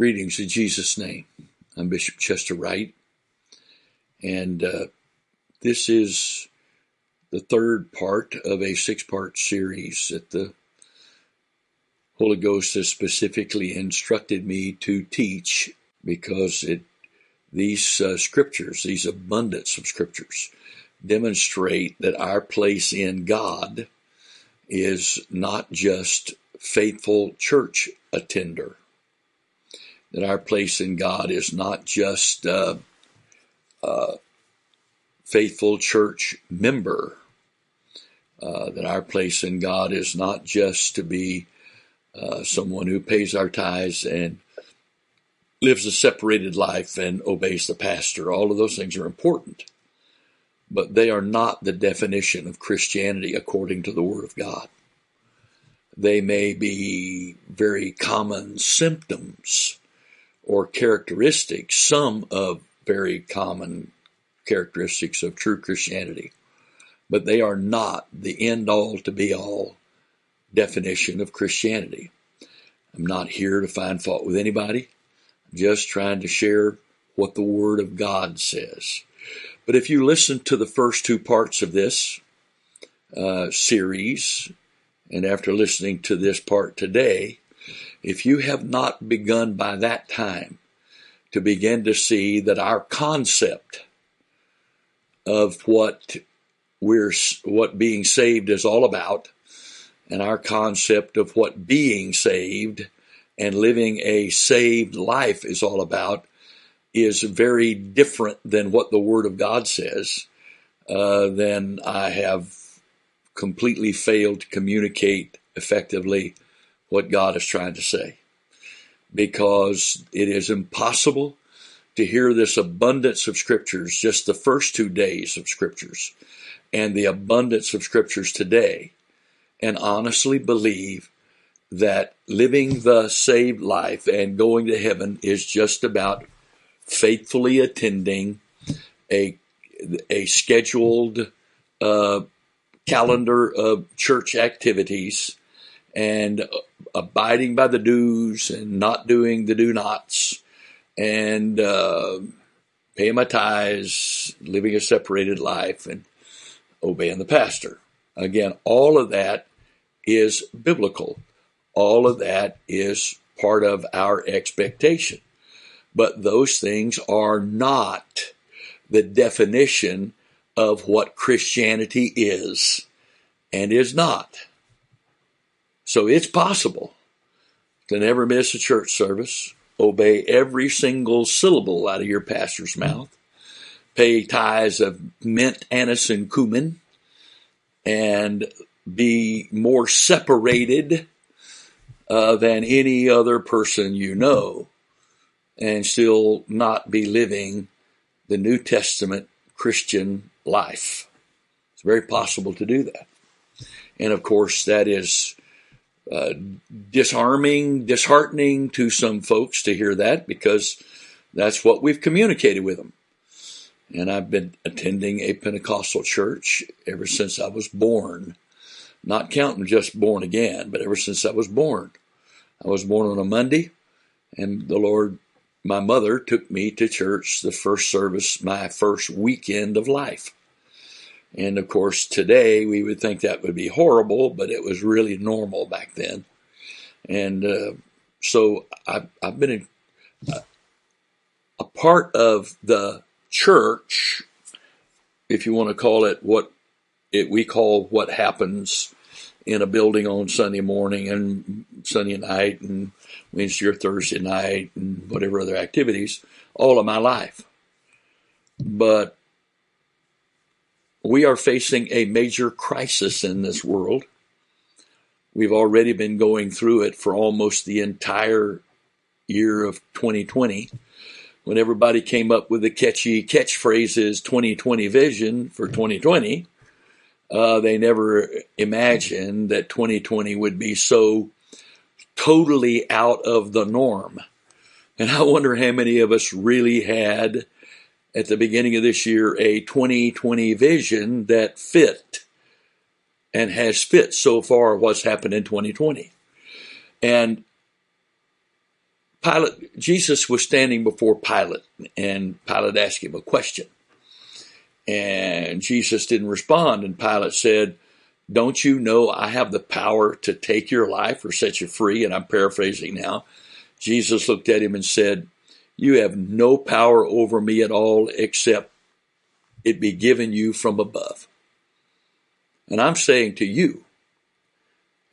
Greetings in Jesus' name. I'm Bishop Chester Wright, and uh, this is the third part of a six part series that the Holy Ghost has specifically instructed me to teach because it these uh, scriptures, these abundance of scriptures, demonstrate that our place in God is not just faithful church attender, that our place in God is not just uh, faithful church member, uh, that our place in God is not just to be uh, someone who pays our tithes and lives a separated life and obeys the pastor. All of those things are important, but they are not the definition of Christianity according to the Word of God. They may be very common symptoms or characteristics, some of very common characteristics of true Christianity, but they are not the end all to be all definition of Christianity. I'm not here to find fault with anybody. I'm just trying to share what the Word of God says. But if you listen to the first two parts of this uh, series, and after listening to this part today, if you have not begun by that time to begin to see that our concept of what we're what being saved is all about and our concept of what being saved and living a saved life is all about is very different than what the Word of God says, uh, then I have completely failed to communicate effectively what God is trying to say. Because it is impossible to hear this abundance of scriptures, just the first two days of scriptures, and the abundance of scriptures today, and honestly believe that living the saved life and going to heaven is just about faithfully attending a a scheduled uh, calendar of church activities and abiding by the do's and not doing the do nots and uh, paying my tithes, living a separated life, and obeying the pastor. Again, all of that is biblical. All of that is part of our expectation. But those things are not the definition of what Christianity is and is not. So it's possible to never miss a church service, obey every single syllable out of your pastor's mouth, pay tithes of mint, anise, and cumin, and be more separated uh, than any other person you know, and still not be living the New Testament Christian life. It's very possible to do that. And of course, that is uh, disarming, disheartening to some folks to hear that because that's what we've communicated with them. And I've been attending a Pentecostal church ever since I was born. Not counting just born again, but ever since I was born. I was born on a Monday, and the Lord, my mother, took me to church the first service, my first weekend of life. And of course, today we would think that would be horrible, but it was really normal back then. And uh, so I've, I've been uh, a part of the church, if you want to call it what it, we call what happens in a building on Sunday morning and Sunday night and Wednesday or Thursday night and whatever other activities all of my life. But we are facing a major crisis in this world. We've already been going through it for almost the entire year of 2020 when everybody came up with the catchy catchphrases 2020 vision for 2020. Uh, they never imagined that 2020 would be so totally out of the norm. And I wonder how many of us really had at the beginning of this year a 2020 vision that fit and has fit so far what's happened in 2020. And Pilate, Jesus was standing before Pilate, and Pilate asked him a question. And Jesus didn't respond, and Pilate said, Don't you know I have the power to take your life or set you free? And I'm paraphrasing now. Jesus looked at him and said, You have no power over me at all except it be given you from above. And I'm saying to you,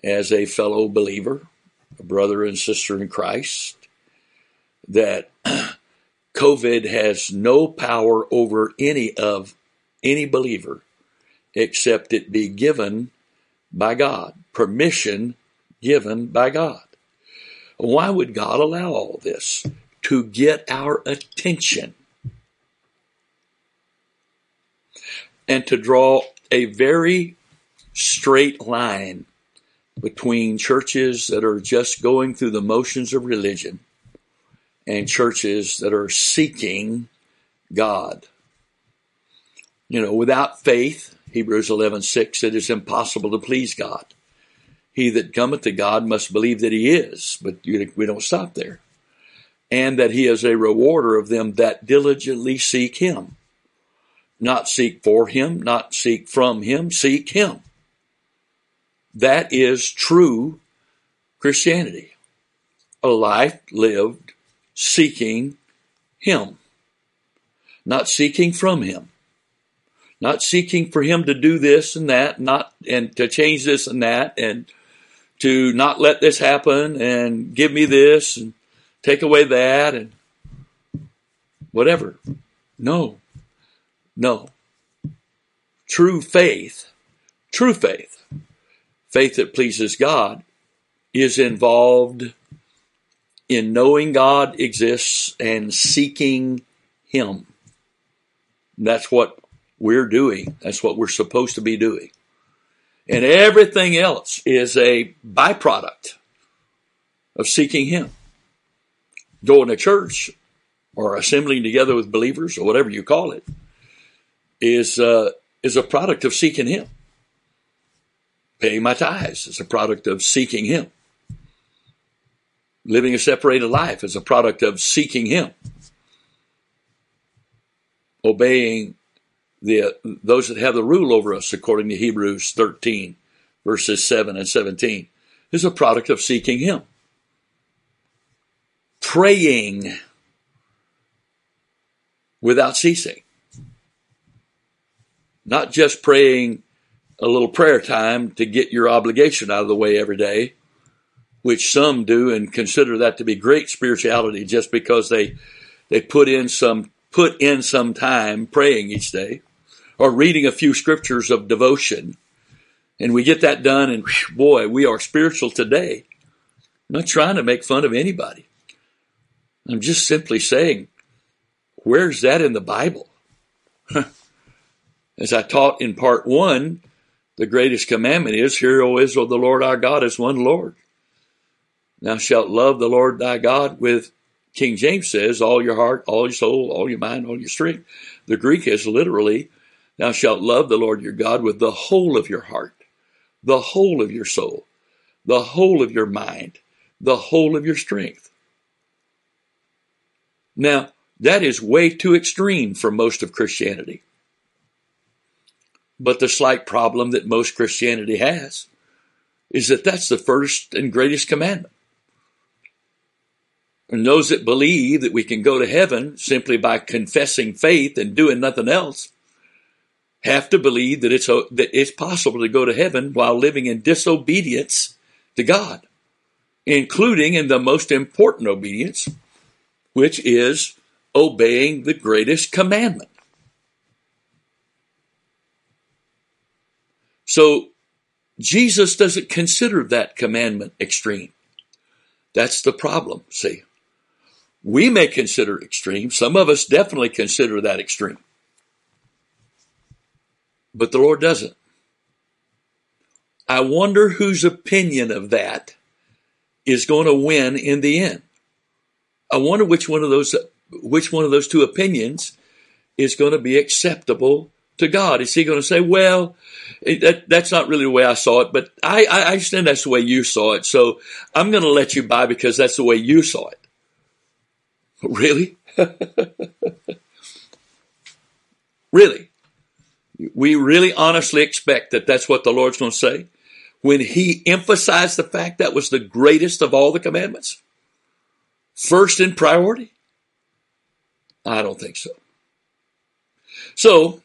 as a fellow believer, a brother and sister in Christ, that COVID has no power over any of any believer except it be given by God, permission given by God. Why would God allow all this? To get our attention and to draw a very straight line between churches that are just going through the motions of religion and churches that are seeking God. You know, without faith, Hebrews 11:6 it is impossible to please God. He that cometh to God must believe that he is, but we don't stop there. And that he is a rewarder of them that diligently seek him. Not seek for him, not seek from him, seek him. That is true Christianity. A life lived seeking Him, not seeking from Him, not seeking for Him to do this and that, not and to change this and that, and to not let this happen and give me this and take away that and whatever. No, no. True faith, true faith, faith that pleases God, is involved in knowing God exists and seeking Him. That's what we're doing. That's what we're supposed to be doing. And everything else is a byproduct of seeking Him. Going to church or assembling together with believers or whatever you call it is, uh, is a product of seeking Him. Paying my tithes is a product of seeking Him. Living a separated life is a product of seeking Him. Obeying the those that have the rule over us, according to Hebrews 13, verses 7 and 17, is a product of seeking Him. Praying without ceasing. Not just praying a little prayer time to get your obligation out of the way every day, which some do and consider that to be great spirituality just because they they put in some put in some time praying each day or reading a few scriptures of devotion. And we get that done and boy, we are spiritual today. I'm not trying to make fun of anybody. I'm just simply saying, where's that in the Bible? As I taught in part one, the greatest commandment is, Hear, O Israel, the Lord our God is one Lord. Thou shalt love the Lord thy God with, King James says, all your heart, all your soul, all your mind, all your strength. The Greek is literally, thou shalt love the Lord your God with the whole of your heart, the whole of your soul, the whole of your mind, the whole of your strength. Now, that is way too extreme for most of Christianity. But the slight problem that most Christianity has is that that's the first and greatest commandment. And those that believe that we can go to heaven simply by confessing faith and doing nothing else have to believe that it's, that it's possible to go to heaven while living in disobedience to God, including in the most important obedience, which is obeying the greatest commandment. So Jesus doesn't consider that commandment extreme. That's the problem, see we may consider extreme. Some of us definitely consider that extreme. But the Lord doesn't. I wonder whose opinion of that is going to win in the end. I wonder which one of those which one of those two opinions is going to be acceptable to God. Is he going to say, well, that, that's not really the way I saw it, but I, I understand that's the way you saw it. So I'm going to let you by because that's the way you saw it. Really? really? We really honestly expect that that's what the Lord's going to say? When he emphasized the fact that was the greatest of all the commandments? First in priority? I don't think so. So,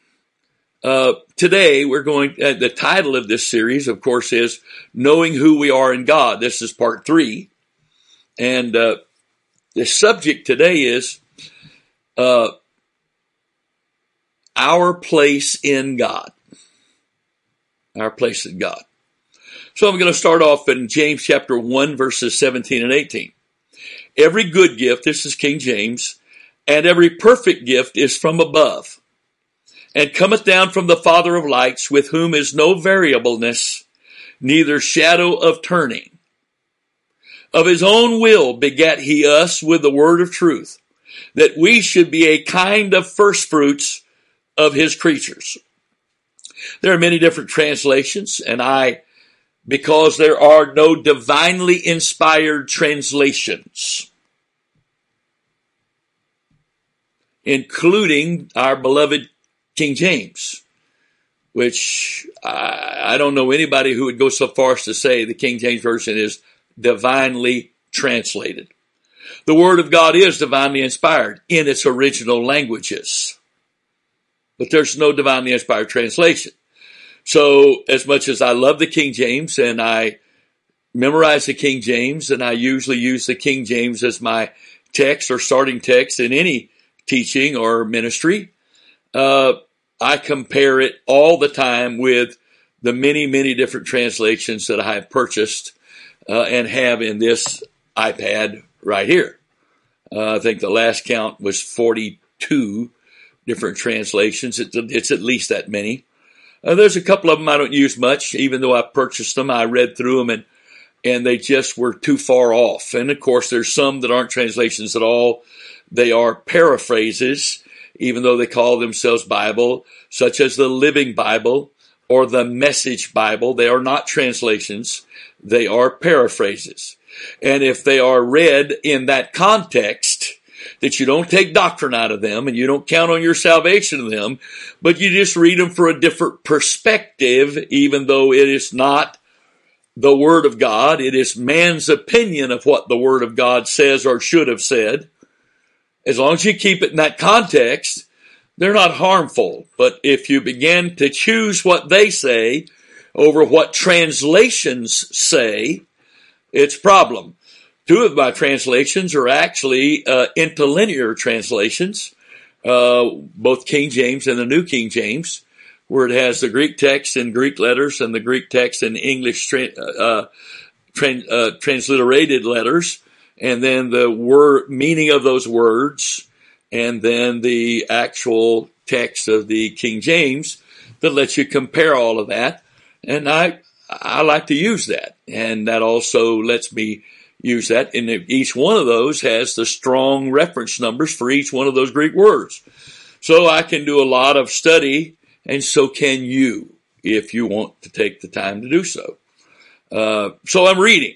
uh, today we're going, uh, the title of this series, of course, is Knowing Who We Are in God. This is part three. And, uh, the subject today is, uh, our place in God. Our place in God. So I'm going to start off in James chapter 1 verses 17 and 18. Every good gift, this is King James, and every perfect gift is from above and cometh down from the Father of lights, with whom is no variableness, neither shadow of turning. Of his own will begat he us with the word of truth, that we should be a kind of firstfruits of his creatures. There are many different translations, and I, because there are no divinely inspired translations, including our beloved King James, which I, I don't know anybody who would go so far as to say the King James Version is divinely translated. The Word of God is divinely inspired in its original languages, but there's no divinely inspired translation. So as much as I love the King James and I memorize the King James and I usually use the King James as my text or starting text in any teaching or ministry, uh, I compare it all the time with the many, many different translations that I have purchased uh, and have in this iPad right here. Uh, I think the last count was 42 different translations. It's, it's at least that many. Uh, there's a couple of them I don't use much, even though I purchased them. I read through them and and they just were too far off. And of course, there's some that aren't translations at all. They are paraphrases even though they call themselves Bible, such as the Living Bible or the Message Bible. They are not translations. They are paraphrases. And if they are read in that context, that you don't take doctrine out of them and you don't count on your salvation of them, but you just read them for a different perspective, even though it is not the Word of God. It is man's opinion of what the Word of God says or should have said as long as you keep it in that context, they're not harmful. But if you begin to choose what they say over what translations say, it's problem. Two of my translations are actually uh, interlinear translations, uh, both King James and the New King James, where it has the Greek text in Greek letters and the Greek text in English tra- uh, uh transliterated letters and then the word meaning of those words, and then the actual text of the King James that lets you compare all of that. And I I like to use that, and that also lets me use that. And each one of those has the strong reference numbers for each one of those Greek words. So I can do a lot of study, and so can you if you want to take the time to do so. Uh, so I'm reading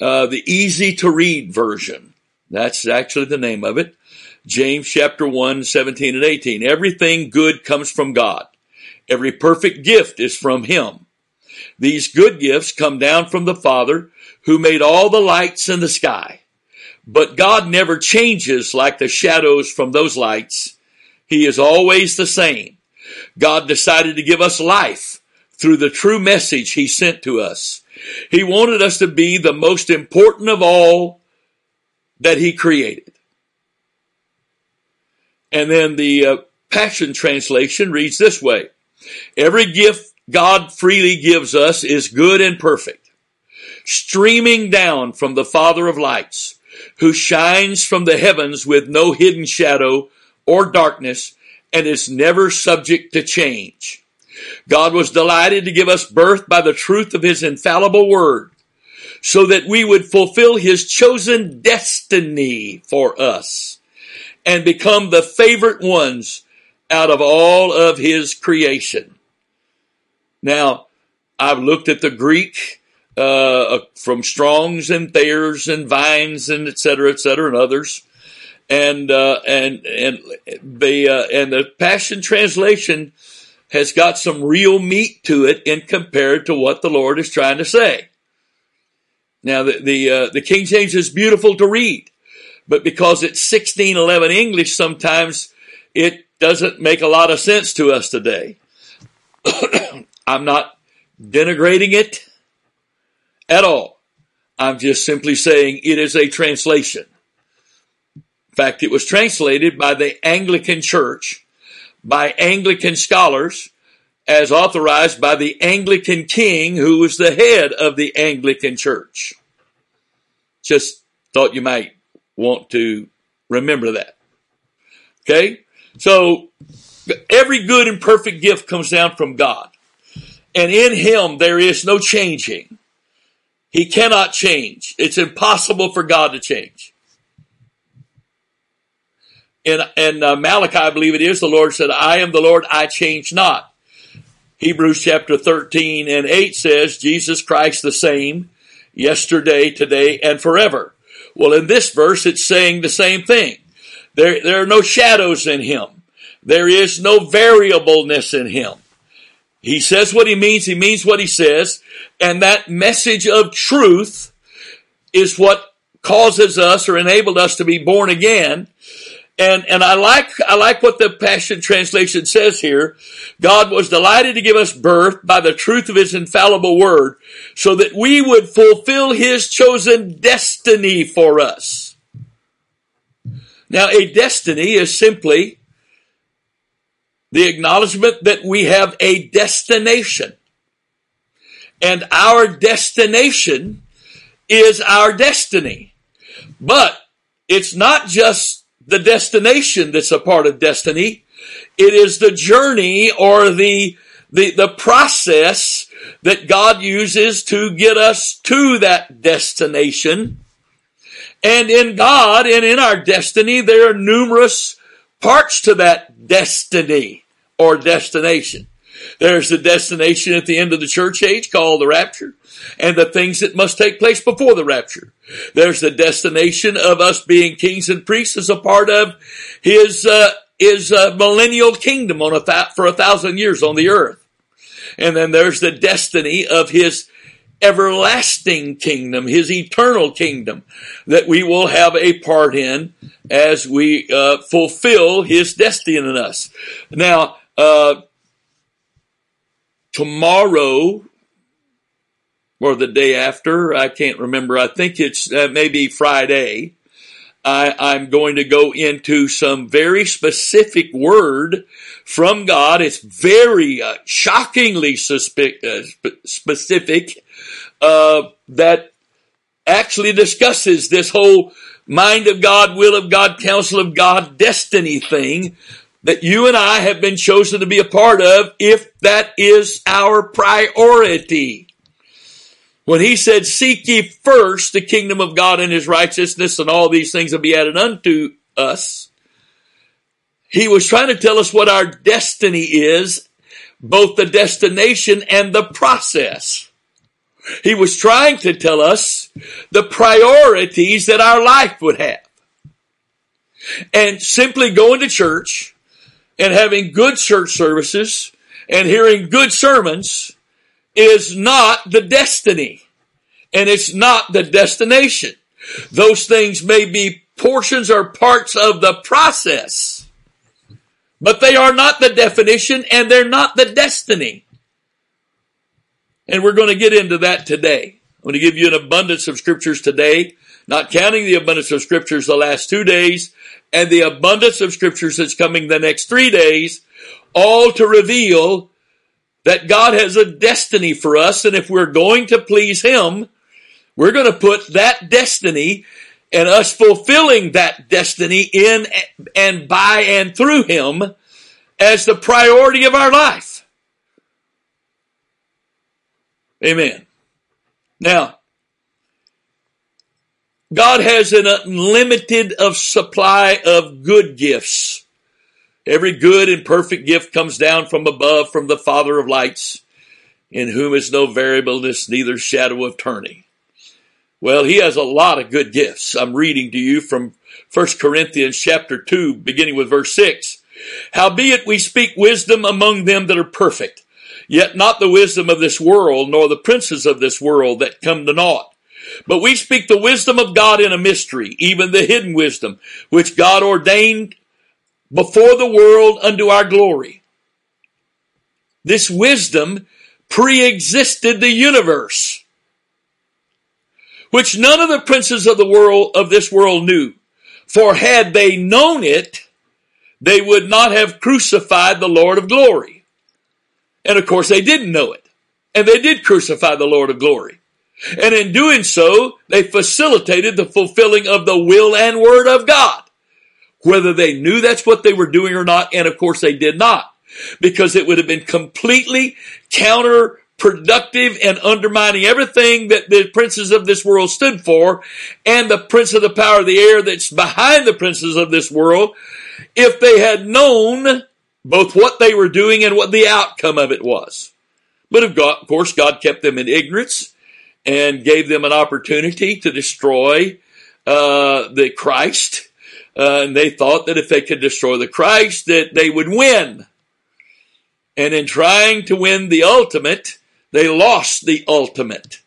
uh, the easy to read version. That's actually the name of it. James chapter 1, 17 and 18. Everything good comes from God. Every perfect gift is from Him. These good gifts come down from the Father who made all the lights in the sky. But God never changes like the shadows from those lights. He is always the same. God decided to give us life through the true message He sent to us. He wanted us to be the most important of all that He created. And then the uh, Passion Translation reads this way Every gift God freely gives us is good and perfect, streaming down from the Father of lights, who shines from the heavens with no hidden shadow or darkness and is never subject to change. God was delighted to give us birth by the truth of his infallible word so that we would fulfill his chosen destiny for us and become the favorite ones out of all of his creation. Now, I've looked at the Greek uh, from Strong's and Thayer's and Vine's and et cetera, et cetera, and others. and uh, and and the uh, and the Passion Translation has got some real meat to it in compared to what the Lord is trying to say. Now the the uh, the King James is beautiful to read, but because it's 1611 English, sometimes it doesn't make a lot of sense to us today. I'm not denigrating it at all. I'm just simply saying it is a translation. In fact, it was translated by the Anglican Church, by Anglican scholars, as authorized by the Anglican king who was the head of the Anglican Church. Just thought you might want to remember that. Okay? So, every good and perfect gift comes down from God. And in Him there is no changing. He cannot change. It's impossible for God to change. In, in uh, Malachi, I believe it is, the Lord said, I am the Lord, I change not. Hebrews chapter 13 and 8 says, Jesus Christ the same, yesterday, today, and forever. Well, in this verse, it's saying the same thing. There, there are no shadows in Him. There is no variableness in Him. He says what he means, he means what he says, and that message of truth is what causes us or enabled us to be born again. And, and I like, I like what the Passion Translation says here. God was delighted to give us birth by the truth of His infallible word so that we would fulfill His chosen destiny for us. Now, a destiny is simply the acknowledgement that we have a destination. And our destination is our destiny. But it's not just the destination that's a part of destiny. It is the journey or the, the, the process that God uses to get us to that destination. And in God and in our destiny, there are numerous parts to that destiny or destination. There's the destination at the end of the church age called the rapture and the things that must take place before the rapture. There's the destination of us being kings and priests as a part of his, uh, his uh, millennial kingdom on a th- for a thousand years on the earth. And then there's the destiny of his everlasting kingdom, his eternal kingdom that we will have a part in as we uh, fulfill his destiny in us. Now, uh, tomorrow or the day after, I can't remember. I think it's uh, maybe Friday. I, am going to go into some very specific word from God. It's very uh, shockingly uh, specific uh, that actually discusses this whole mind of God, will of God, counsel of God, destiny thing that you and I have been chosen to be a part of if that is our priority. When he said, seek ye first the kingdom of God and his righteousness and all these things will be added unto us, he was trying to tell us what our destiny is, both the destination and the process. He was trying to tell us the priorities that our life would have. And simply going to church and having good church services and hearing good sermons is not the destiny and it's not the destination. Those things may be portions or parts of the process, but they are not the definition and they're not the destiny. And we're going to get into that today. I'm going to give you an abundance of scriptures today, not counting the abundance of scriptures the last two days and the abundance of scriptures that's coming the next three days, all to reveal that God has a destiny for us. And if we're going to please Him, we're going to put that destiny and us fulfilling that destiny in and by and through Him as the priority of our life. Amen. Now, God has an unlimited of supply of good gifts. Every good and perfect gift comes down from above from the Father of lights, in whom is no variableness, neither shadow of turning. Well, he has a lot of good gifts. I'm reading to you from 1 Corinthians chapter 2, beginning with verse 6. Howbeit we speak wisdom among them that are perfect, yet not the wisdom of this world, nor the princes of this world that come to naught. But we speak the wisdom of God in a mystery, even the hidden wisdom, which God ordained before the world unto our glory. This wisdom pre-existed the universe, which none of the princes of the world, of this world knew. For had they known it, they would not have crucified the Lord of glory. And of course they didn't know it. And they did crucify the Lord of glory. And in doing so, they facilitated the fulfilling of the will and word of God. Whether they knew that's what they were doing or not, and of course they did not. Because it would have been completely counterproductive and undermining everything that the princes of this world stood for and the prince of the power of the air that's behind the princes of this world if they had known both what they were doing and what the outcome of it was. But of, of course, God kept them in ignorance and gave them an opportunity to destroy uh, the Christ. Uh, and they thought that if they could destroy the Christ, that they would win. And in trying to win the ultimate, they lost the ultimate.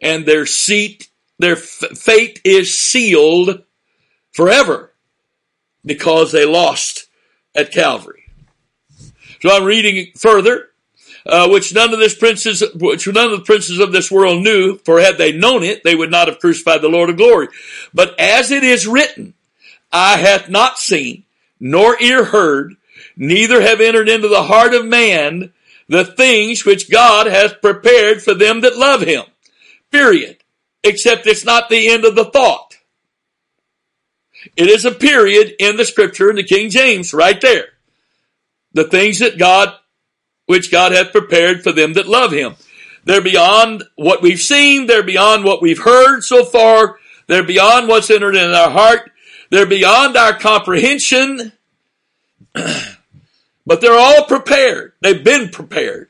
And their seat, their f- fate is sealed forever because they lost at Calvary. So I'm reading further uh, which none of this princes, which none of the princes of this world knew, for had they known it, they would not have crucified the Lord of glory. But as it is written, eye hath not seen, nor ear heard, neither have entered into the heart of man the things which God hath prepared for them that love him. Period. Except it's not the end of the thought. It is a period in the scripture in the King James right there. The things that God which God hath prepared for them that love him. They're beyond what we've seen. They're beyond what we've heard so far. They're beyond what's entered in our heart. They're beyond our comprehension. but they're all prepared. They've been prepared.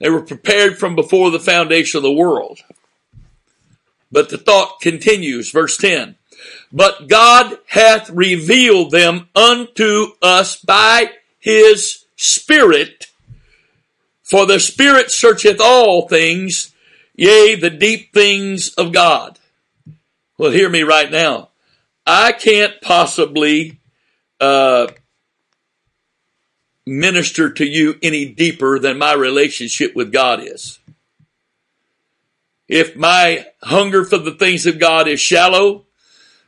They were prepared from before the foundation of the world. But the thought continues, verse 10. But God hath revealed them unto us by his Spirit, for the Spirit searcheth all things, yea, the deep things of God. Well, hear me right now. I can't possibly uh, minister to you any deeper than my relationship with God is. If my hunger for the things of God is shallow,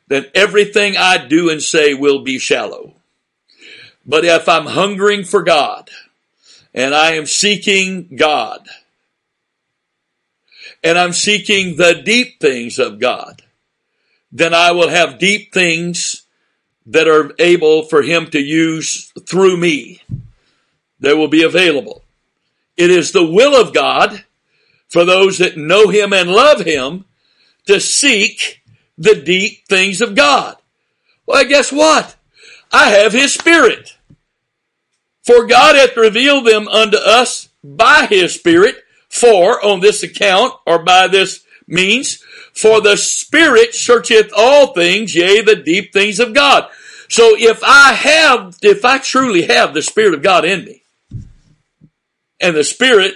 then everything I do and say will be shallow. But if I'm hungering for God and I am seeking God and I'm seeking the deep things of God, then I will have deep things that are able for Him to use through me. They will be available. It is the will of God for those that know Him and love Him to seek the deep things of God. Well, guess what? I have His Spirit. For God hath revealed them unto us by his Spirit, for on this account, or by this means, for the Spirit searcheth all things, yea, the deep things of God. So if I have, if I truly have the Spirit of God in me, and the Spirit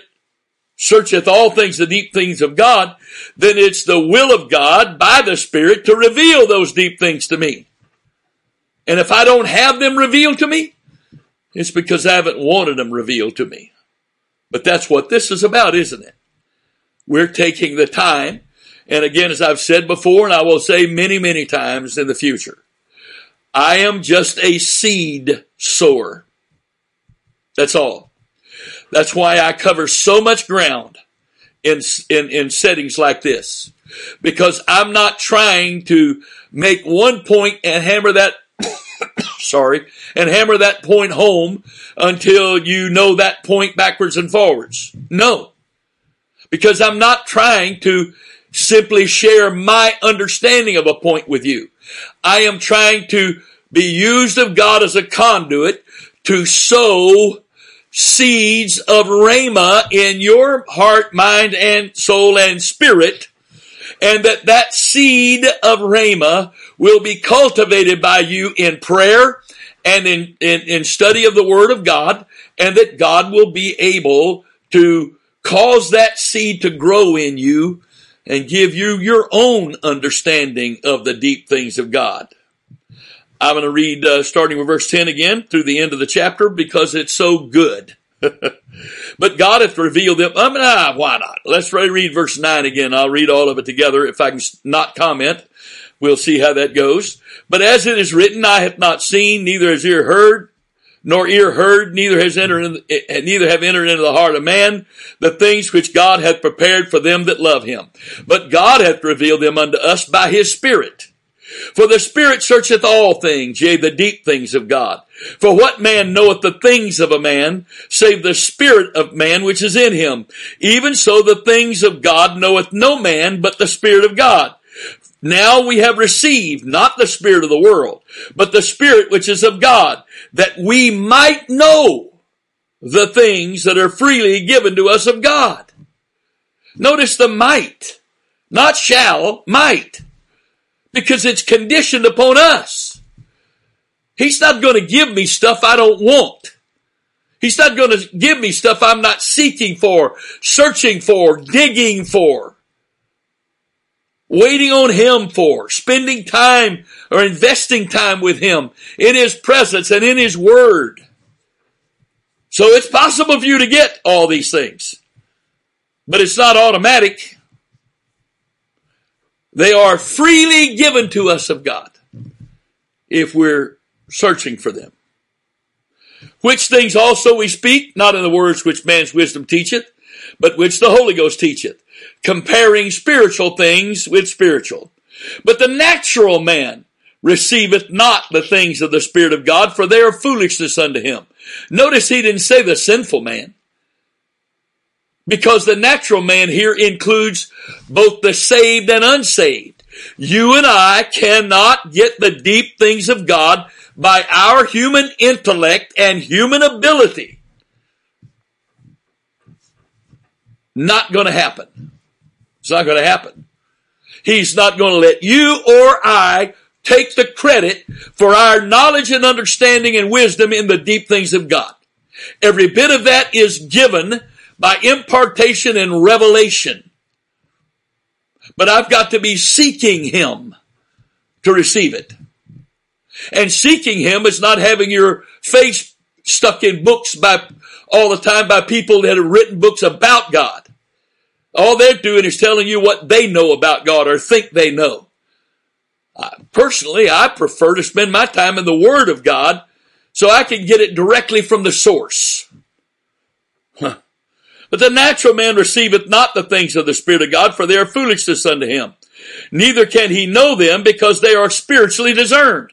searcheth all things, the deep things of God, then it's the will of God by the Spirit to reveal those deep things to me. And if I don't have them revealed to me, it's because I haven't wanted them revealed to me. But that's what this is about, isn't it? We're taking the time. And again, as I've said before, and I will say many, many times in the future, I am just a seed sower. That's all. That's why I cover so much ground in, in, in settings like this. Because I'm not trying to make one point and hammer that sorry, and hammer that point home until you know that point backwards and forwards. No. Because I'm not trying to simply share my understanding of a point with you. I am trying to be used of God as a conduit to sow seeds of Rhema in your heart, mind, and soul and spirit and that that seed of Rhema will be cultivated by you in prayer and in, in, in study of the Word of God, and that God will be able to cause that seed to grow in you and give you your own understanding of the deep things of God. I'm going to read uh, starting with verse 10 again through the end of the chapter because it's so good. but God hath revealed them. I mean, ah, why not? Let's read verse 9 again. I'll read all of it together. If I can not comment, we'll see how that goes. But as it is written, I have not seen, neither has ear heard, nor ear heard, neither has entered, in, eh, neither have entered into the heart of man the things which God hath prepared for them that love him. But God hath revealed them unto us by his Spirit. For the Spirit searcheth all things, yea, the deep things of God. For what man knoweth the things of a man, save the Spirit of man which is in him? Even so the things of God knoweth no man, but the Spirit of God. Now we have received not the Spirit of the world, but the Spirit which is of God, that we might know the things that are freely given to us of God. Notice the might, not shall, might because it's conditioned upon us. He's not going to give me stuff I don't want. He's not going to give me stuff I'm not seeking for, searching for, digging for, waiting on Him for, spending time or investing time with Him in His presence and in His Word. So it's possible for you to get all these things, but it's not automatic. They are freely given to us of God if we're searching for them. Which things also we speak, not in the words which man's wisdom teacheth, but which the Holy Ghost teacheth, comparing spiritual things with spiritual. But the natural man receiveth not the things of the Spirit of God, for they are foolishness unto him. Notice he didn't say the sinful man. Because the natural man here includes both the saved and unsaved. You and I cannot get the deep things of God by our human intellect and human ability. Not going to happen. It's not going to happen. He's not going to let you or I take the credit for our knowledge and understanding and wisdom in the deep things of God. Every bit of that is given by impartation and revelation. But I've got to be seeking Him to receive it. And seeking Him is not having your face stuck in books by all the time by people that have written books about God. All they're doing is telling you what they know about God or think they know. personally, I prefer to spend my time in the Word of God so I can get it directly from the source. Huh. But the natural man receiveth not the things of the Spirit of God, for they are foolishness unto him. Neither can he know them because they are spiritually discerned.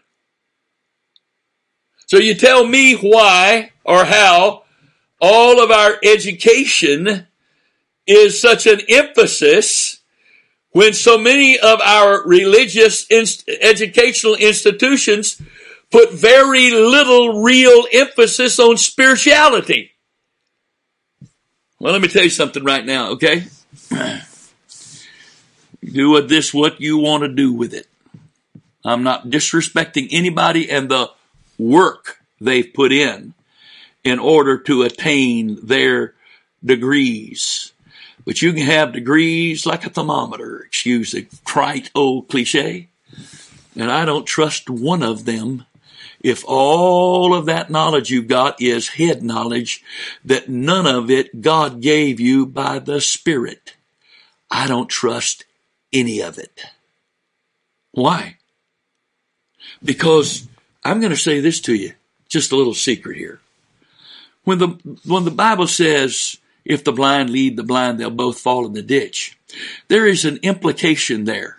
So you tell me why or how all of our education is such an emphasis when so many of our religious inst- educational institutions put very little real emphasis on spirituality. Well, let me tell you something right now, okay? do with this what you want to do with it. I'm not disrespecting anybody and the work they've put in in order to attain their degrees. But you can have degrees like a thermometer, excuse the trite old cliche. And I don't trust one of them if all of that knowledge you've got is head knowledge, that none of it God gave you by the Spirit, I don't trust any of it. Why? Because I'm going to say this to you, just a little secret here. When the, when the Bible says, if the blind lead the blind, they'll both fall in the ditch, there is an implication there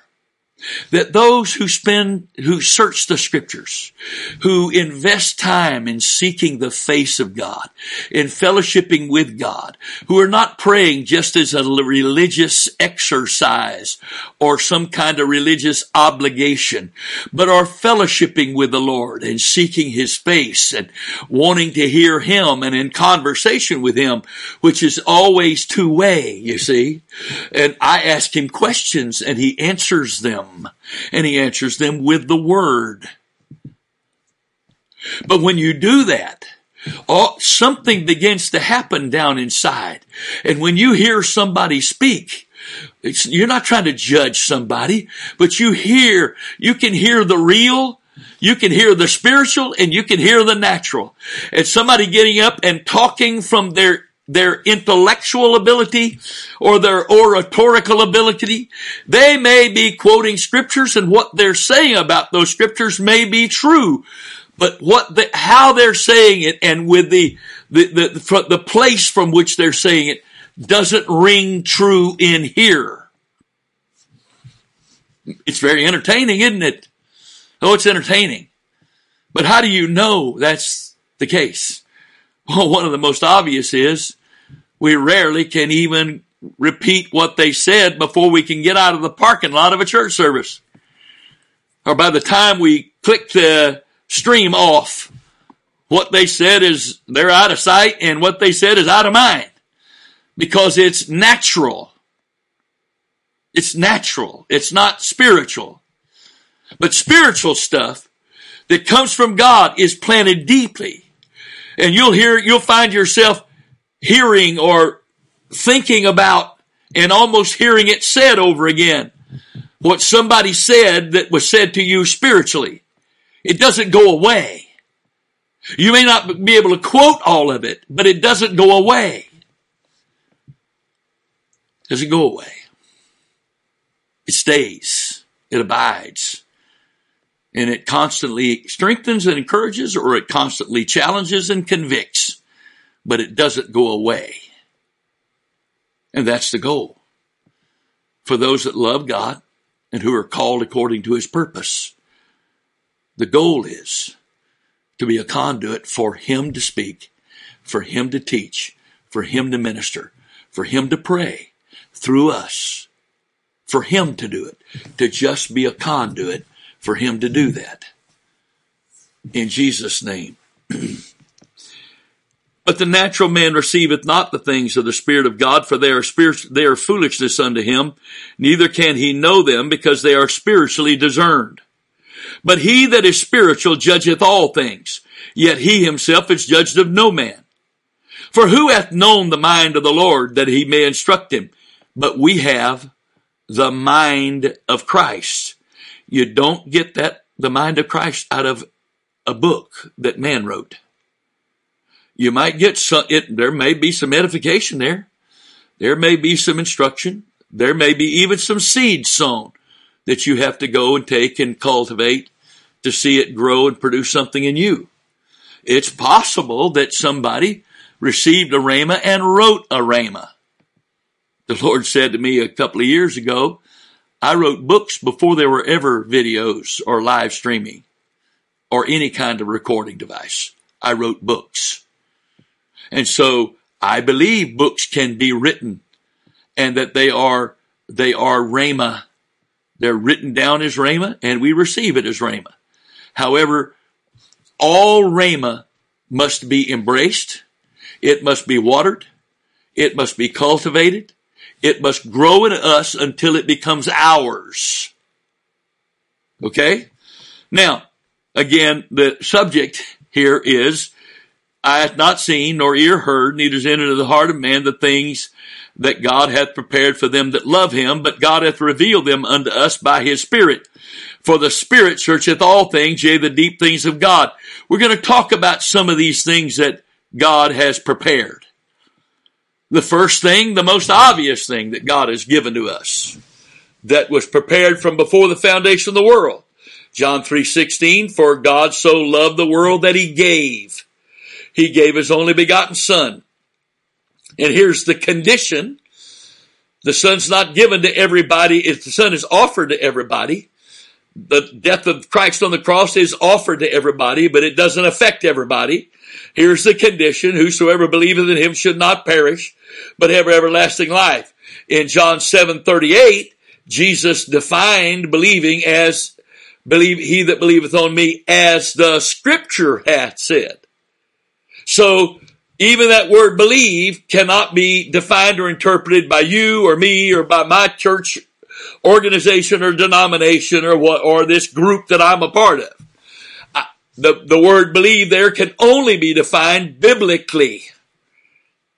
that those who spend, who search the scriptures, who invest time in seeking the face of God, in fellowshipping with God, who are not praying just as a religious exercise or some kind of religious obligation, but are fellowshipping with the Lord and seeking His face and wanting to hear Him and in conversation with Him, which is always two way, you see. And I ask Him questions and He answers them? And he answers them with the word. But when you do that, something begins to happen down inside. And when you hear somebody speak, you're not trying to judge somebody, but you hear, you can hear the real, you can hear the spiritual, and you can hear the natural. And somebody getting up and talking from their their intellectual ability or their oratorical ability. They may be quoting scriptures and what they're saying about those scriptures may be true. But what the, how they're saying it and with the, the, the, the place from which they're saying it doesn't ring true in here. It's very entertaining, isn't it? Oh, it's entertaining. But how do you know that's the case? Well, one of the most obvious is we rarely can even repeat what they said before we can get out of the parking lot of a church service. Or by the time we click the stream off, what they said is they're out of sight and what they said is out of mind. Because it's natural. It's natural. It's not spiritual. But spiritual stuff that comes from God is planted deeply. And you'll hear, you'll find yourself hearing or thinking about and almost hearing it said over again. What somebody said that was said to you spiritually. It doesn't go away. You may not be able to quote all of it, but it doesn't go away. It doesn't go away. It stays. It abides. And it constantly strengthens and encourages or it constantly challenges and convicts but it doesn't go away. And that's the goal for those that love God and who are called according to his purpose. The goal is to be a conduit for him to speak, for him to teach, for him to minister, for him to pray through us, for him to do it, to just be a conduit for him to do that. In Jesus' name. But the natural man receiveth not the things of the Spirit of God, for they are spirit, they are foolishness unto him. Neither can he know them because they are spiritually discerned. But he that is spiritual judgeth all things, yet he himself is judged of no man. For who hath known the mind of the Lord that he may instruct him? But we have the mind of Christ. You don't get that, the mind of Christ out of a book that man wrote. You might get some, it, there may be some edification there. There may be some instruction. There may be even some seed sown that you have to go and take and cultivate to see it grow and produce something in you. It's possible that somebody received a rhema and wrote a rhema. The Lord said to me a couple of years ago, I wrote books before there were ever videos or live streaming or any kind of recording device. I wrote books. And so I believe books can be written and that they are, they are Rhema. They're written down as Rhema and we receive it as Rhema. However, all Rhema must be embraced. It must be watered. It must be cultivated. It must grow in us until it becomes ours. Okay? Now, again, the subject here is eye hath not seen, nor ear heard, neither is entered into the heart of man the things that God hath prepared for them that love him, but God hath revealed them unto us by his Spirit. For the Spirit searcheth all things, yea, the deep things of God. We're going to talk about some of these things that God has prepared. The first thing, the most obvious thing that God has given to us, that was prepared from before the foundation of the world. John 3:16 for God so loved the world that he gave he gave his only begotten son. And here's the condition. The Son's not given to everybody. If the Son is offered to everybody, the death of Christ on the cross is offered to everybody, but it doesn't affect everybody. Here's the condition. Whosoever believeth in him should not perish, but have everlasting life. In John 7, 38, Jesus defined believing as believe he that believeth on me as the scripture hath said. So even that word believe cannot be defined or interpreted by you or me or by my church organization or denomination or what, or this group that I'm a part of. The, the word believe there can only be defined biblically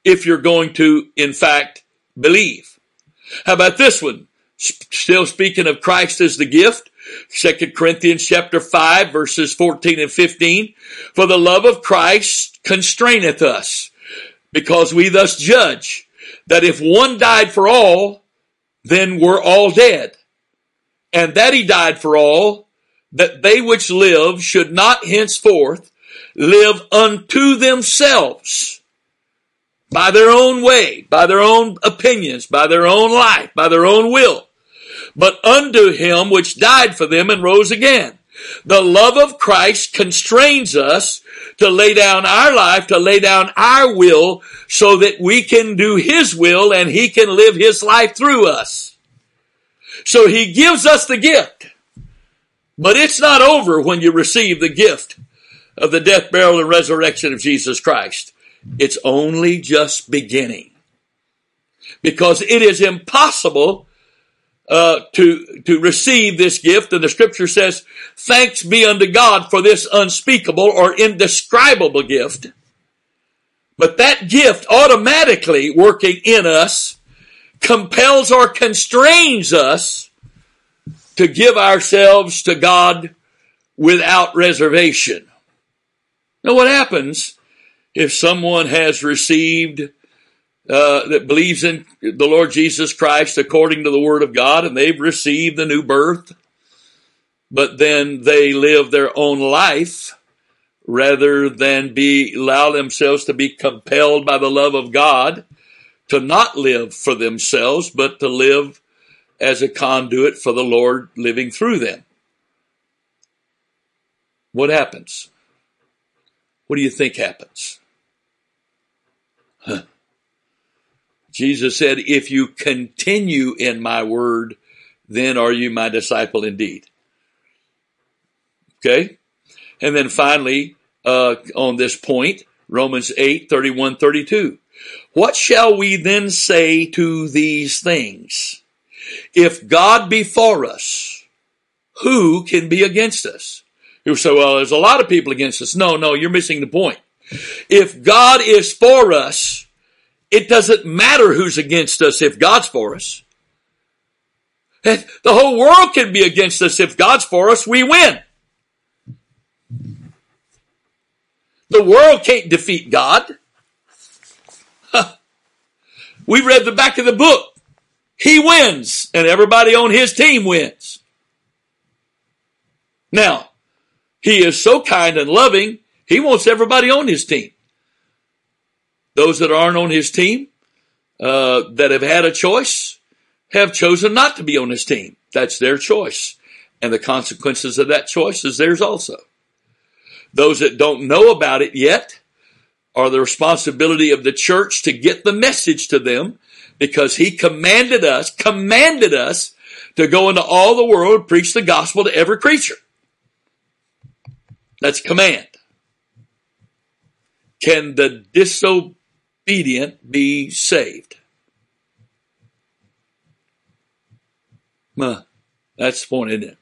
if you're going to, in fact, believe. How about this one? Still speaking of Christ as the gift. Second Corinthians chapter 5 verses 14 and 15. For the love of Christ constraineth us because we thus judge that if one died for all, then we're all dead. And that he died for all, that they which live should not henceforth live unto themselves by their own way, by their own opinions, by their own life, by their own will, but unto him which died for them and rose again. The love of Christ constrains us to lay down our life, to lay down our will, so that we can do His will and He can live His life through us. So He gives us the gift. But it's not over when you receive the gift of the death, burial, and resurrection of Jesus Christ. It's only just beginning. Because it is impossible uh, to to receive this gift, and the Scripture says, "Thanks be unto God for this unspeakable or indescribable gift." But that gift automatically working in us compels or constrains us to give ourselves to God without reservation. Now, what happens if someone has received uh, that believes in the Lord Jesus Christ according to the Word of God, and they've received the new birth, but then they live their own life rather than be allow themselves to be compelled by the love of God to not live for themselves, but to live as a conduit for the Lord living through them. What happens? What do you think happens? Huh. Jesus said, if you continue in my word, then are you my disciple indeed. Okay? And then finally, uh, on this point, Romans 8, 31, 32. What shall we then say to these things? If God be for us, who can be against us? You say, well, there's a lot of people against us. No, no, you're missing the point. If God is for us, it doesn't matter who's against us if God's for us. The whole world can be against us if God's for us, we win. The world can't defeat God. We read the back of the book. He wins, and everybody on his team wins. Now, he is so kind and loving, he wants everybody on his team. Those that aren't on his team, uh, that have had a choice, have chosen not to be on his team. That's their choice. And the consequences of that choice is theirs also. Those that don't know about it yet are the responsibility of the church to get the message to them because he commanded us, commanded us to go into all the world, preach the gospel to every creature. That's command. Can the disobedient obedient be saved. Huh. That's the point, isn't it?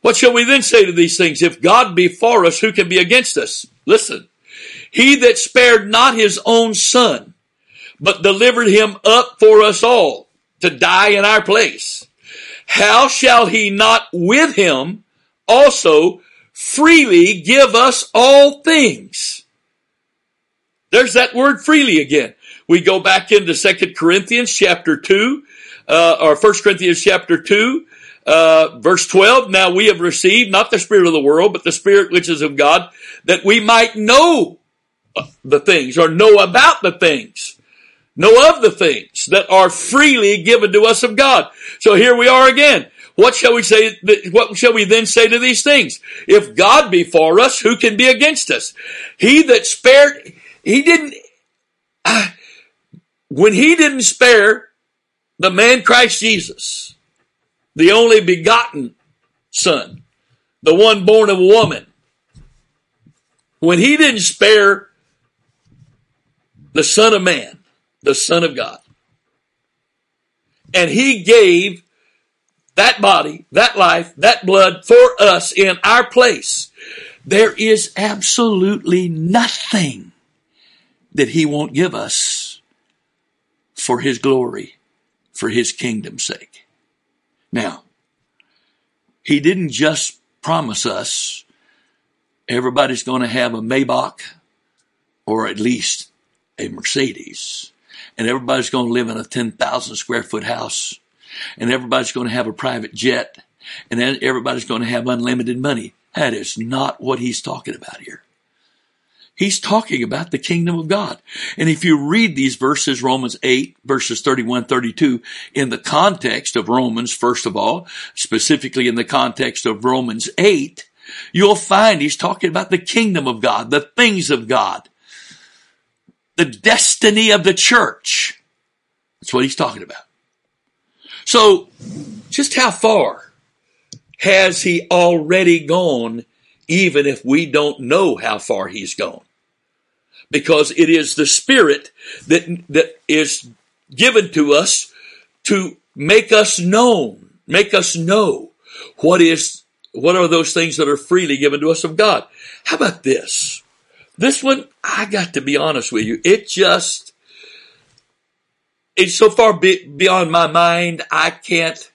What shall we then say to these things? If God be for us, who can be against us? Listen, he that spared not his own son, but delivered him up for us all to die in our place, how shall he not with him also freely give us all things? There's that word freely again. We go back into Second Corinthians chapter 2, uh, or First Corinthians chapter 2, uh, verse 12. Now we have received not the spirit of the world, but the spirit which is of God, that we might know the things or know about the things know of the things that are freely given to us of God. So here we are again. What shall we say? What shall we then say to these things? If God be for us, who can be against us? He that spared, he didn't, uh, when he didn't spare the man Christ Jesus, the only begotten son, the one born of a woman, when he didn't spare the son of man, the son of God, and he gave that body, that life, that blood for us in our place, there is absolutely nothing that he won't give us for his glory, for his kingdom's sake. Now, he didn't just promise us everybody's going to have a Maybach or at least a Mercedes and everybody's going to live in a 10,000 square foot house and everybody's going to have a private jet and everybody's going to have unlimited money. That is not what he's talking about here. He's talking about the kingdom of God. And if you read these verses, Romans 8 verses 31, 32, in the context of Romans, first of all, specifically in the context of Romans 8, you'll find he's talking about the kingdom of God, the things of God, the destiny of the church. That's what he's talking about. So, just how far has he already gone, even if we don't know how far he's gone? Because it is the Spirit that, that is given to us to make us known, make us know what is, what are those things that are freely given to us of God. How about this? This one, I got to be honest with you, it just, it's so far be, beyond my mind. I can't.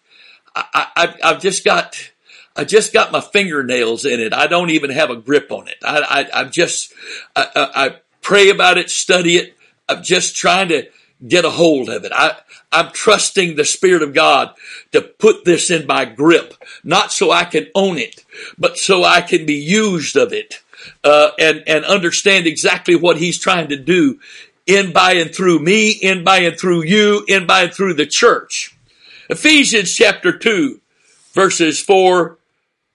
I, I, have just got. I just got my fingernails in it. I don't even have a grip on it. I, I, am just. I, I, pray about it, study it. I'm just trying to get a hold of it. I, I'm trusting the Spirit of God to put this in my grip, not so I can own it, but so I can be used of it. Uh, and and understand exactly what he's trying to do in by and through me, in by and through you, in by and through the church. Ephesians chapter 2, verses 4,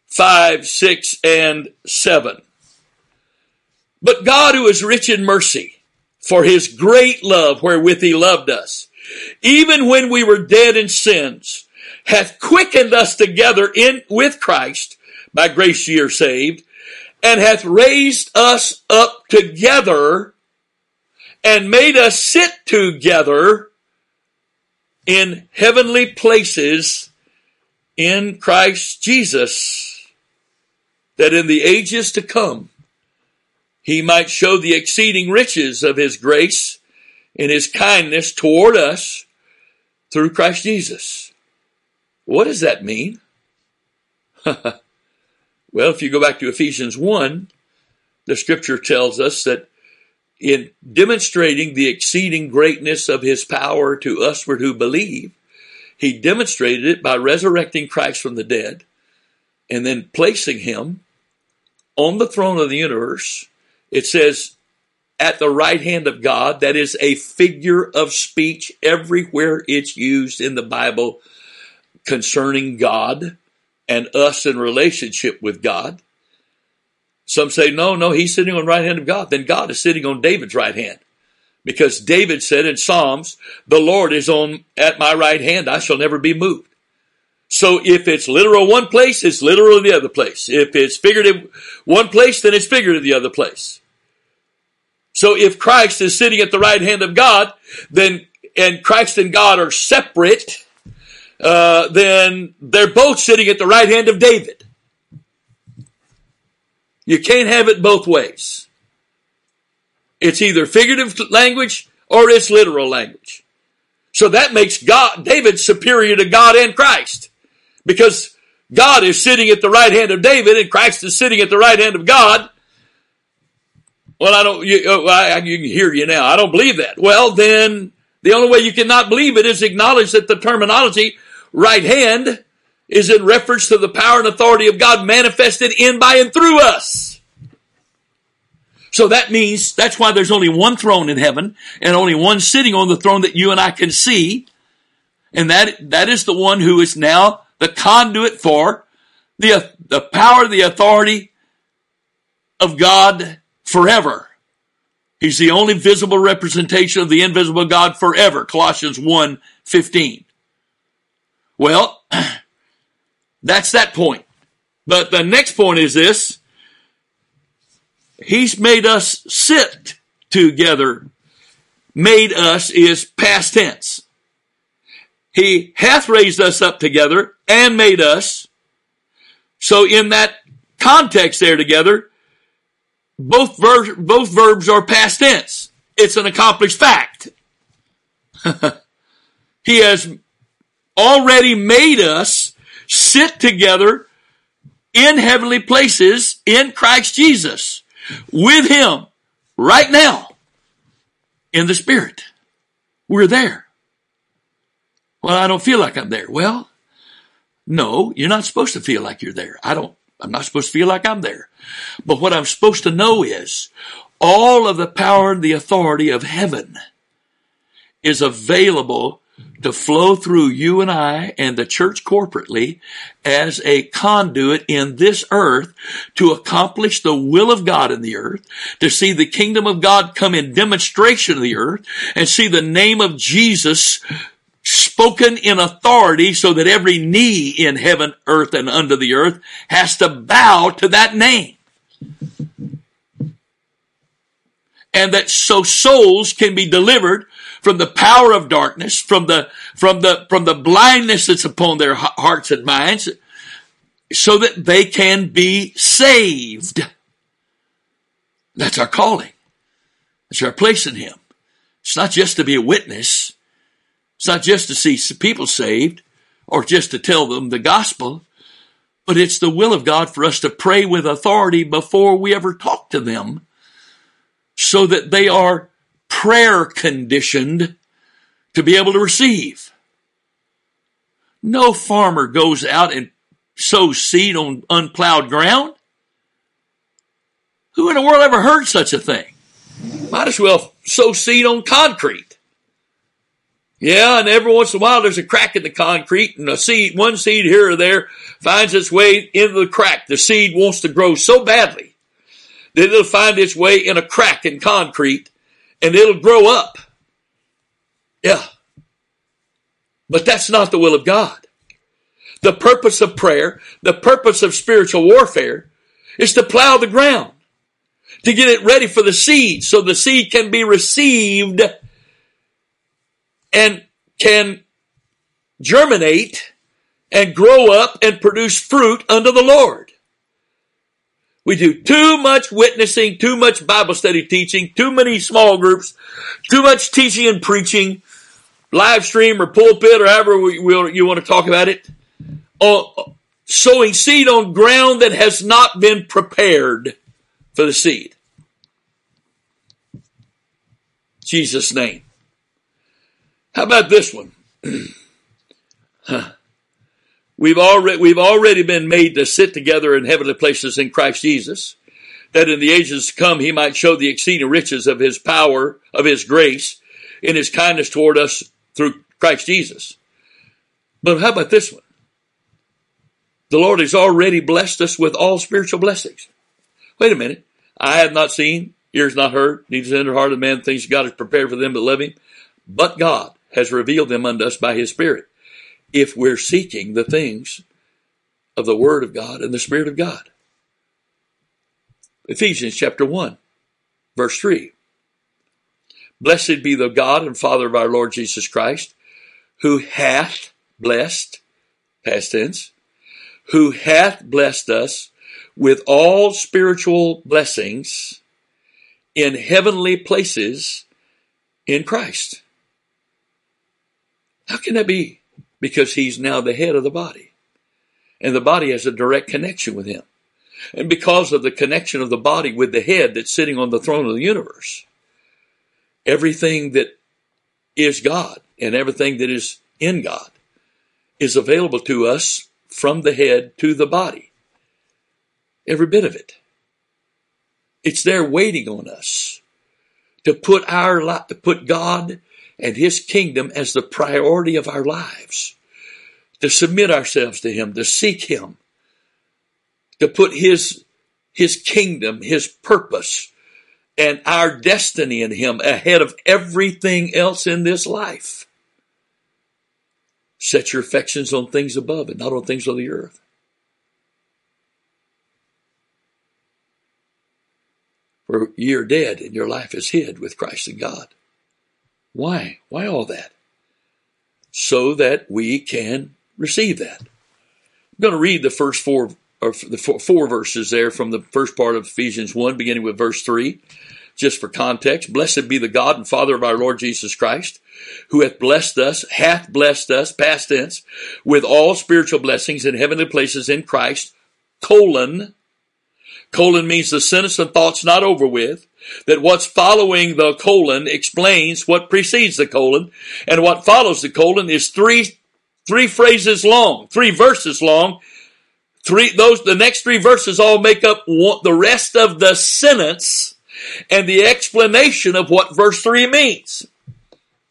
5, 6, and 7. But God who is rich in mercy, for his great love wherewith he loved us, even when we were dead in sins, hath quickened us together in with Christ, by grace ye are saved, and hath raised us up together and made us sit together in heavenly places in Christ Jesus, that in the ages to come he might show the exceeding riches of his grace and his kindness toward us through Christ Jesus. What does that mean? well, if you go back to Ephesians 1, the scripture tells us that in demonstrating the exceeding greatness of his power to usward who believe, he demonstrated it by resurrecting Christ from the dead and then placing him on the throne of the universe. It says, at the right hand of God. That is a figure of speech everywhere it's used in the Bible concerning God and us in relationship with God. Some say, no, no, he's sitting on the right hand of God. Then God is sitting on David's right hand. Because David said in Psalms, the Lord is on at my right hand, I shall never be moved. So if it's literal one place, it's literal the other place. If it's figurative one place, then it's figurative the other place. So if Christ is sitting at the right hand of God, then, and Christ and God are separate, uh, then they're both sitting at the right hand of David. You can't have it both ways. It's either figurative language or it's literal language. So that makes God, David superior to God and Christ. Because God is sitting at the right hand of David and Christ is sitting at the right hand of God. Well, I don't, you, oh, I, can hear you now. I don't believe that. Well, then the only way you cannot believe it is acknowledge that the terminology right hand is in reference to the power and authority of God manifested in, by, and through us. So that means that's why there's only one throne in heaven and only one sitting on the throne that you and I can see. And that, that is the one who is now the conduit for the, the power, the authority of God forever. He's the only visible representation of the invisible God forever. Colossians 1 15. Well, that's that point. But the next point is this. He's made us sit together. Made us is past tense. He hath raised us up together and made us. So in that context there together, both verbs, both verbs are past tense. It's an accomplished fact. he has already made us sit together in heavenly places in Christ Jesus with him right now in the spirit. We're there. Well, I don't feel like I'm there. Well, no, you're not supposed to feel like you're there. I don't, I'm not supposed to feel like I'm there. But what I'm supposed to know is all of the power and the authority of heaven is available to flow through you and I and the church corporately as a conduit in this earth to accomplish the will of God in the earth, to see the kingdom of God come in demonstration of the earth, and see the name of Jesus spoken in authority so that every knee in heaven, earth, and under the earth has to bow to that name. And that so souls can be delivered from the power of darkness, from the, from the, from the blindness that's upon their hearts and minds, so that they can be saved. That's our calling. That's our place in Him. It's not just to be a witness. It's not just to see people saved or just to tell them the gospel, but it's the will of God for us to pray with authority before we ever talk to them so that they are prayer conditioned to be able to receive. No farmer goes out and sows seed on unplowed ground. Who in the world ever heard such a thing? Might as well sow seed on concrete. Yeah, and every once in a while there's a crack in the concrete and a seed, one seed here or there finds its way into the crack. The seed wants to grow so badly that it'll find its way in a crack in concrete and it'll grow up. Yeah. But that's not the will of God. The purpose of prayer, the purpose of spiritual warfare is to plow the ground, to get it ready for the seed so the seed can be received and can germinate and grow up and produce fruit unto the Lord. We do too much witnessing, too much Bible study teaching, too many small groups, too much teaching and preaching, live stream or pulpit or however we, we, you want to talk about it. Uh, sowing seed on ground that has not been prepared for the seed. Jesus' name. How about this one? We've already, we've already been made to sit together in heavenly places in Christ Jesus, that in the ages to come he might show the exceeding riches of his power, of his grace, in his kindness toward us through Christ Jesus. But how about this one? The Lord has already blessed us with all spiritual blessings. Wait a minute. I have not seen, ears not heard, neither in the heart of man things God has prepared for them love him. But God has revealed them unto us by his Spirit if we're seeking the things of the Word of God and the Spirit of God. Ephesians chapter 1, verse 3. Blessed be the God and Father of our Lord Jesus Christ, who hath blessed, past tense, who hath blessed us with all spiritual blessings in heavenly places in Christ. How can that be? because he's now the head of the body. And the body has a direct connection with him. And because of the connection of the body with the head that's sitting on the throne of the universe, everything that is God and everything that is in God is available to us from the head to the body. Every bit of it. It's there waiting on us to put our to put God and His kingdom as the priority of our lives, to submit ourselves to Him, to seek Him, to put His His kingdom, His purpose, and our destiny in Him ahead of everything else in this life. Set your affections on things above and not on things of the earth. For you're dead and your life is hid with Christ in God. Why? Why all that? So that we can receive that. I'm going to read the first four, or the four, four verses there from the first part of Ephesians 1, beginning with verse 3 just for context, blessed be the God and Father of our Lord Jesus Christ, who hath blessed us, hath blessed us, past tense, with all spiritual blessings in heavenly places in Christ, colon. Colon means the sentence and thoughts not over with. That what's following the colon explains what precedes the colon, and what follows the colon is three, three phrases long, three verses long. Three, those, the next three verses all make up one, the rest of the sentence and the explanation of what verse 3 means.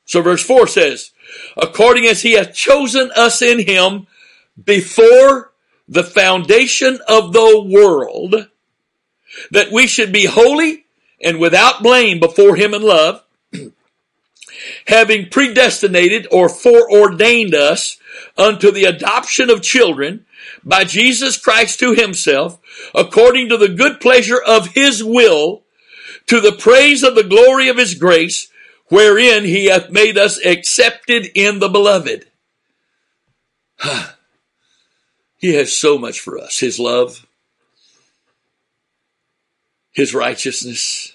So verse 4 says, according as he hath chosen us in him before the foundation of the world, that we should be holy and without blame before him in love, having predestinated or foreordained us unto the adoption of children by Jesus Christ to himself, according to the good pleasure of his will, to the praise of the glory of his grace, wherein he hath made us accepted in the beloved. he has so much for us. His love, his righteousness,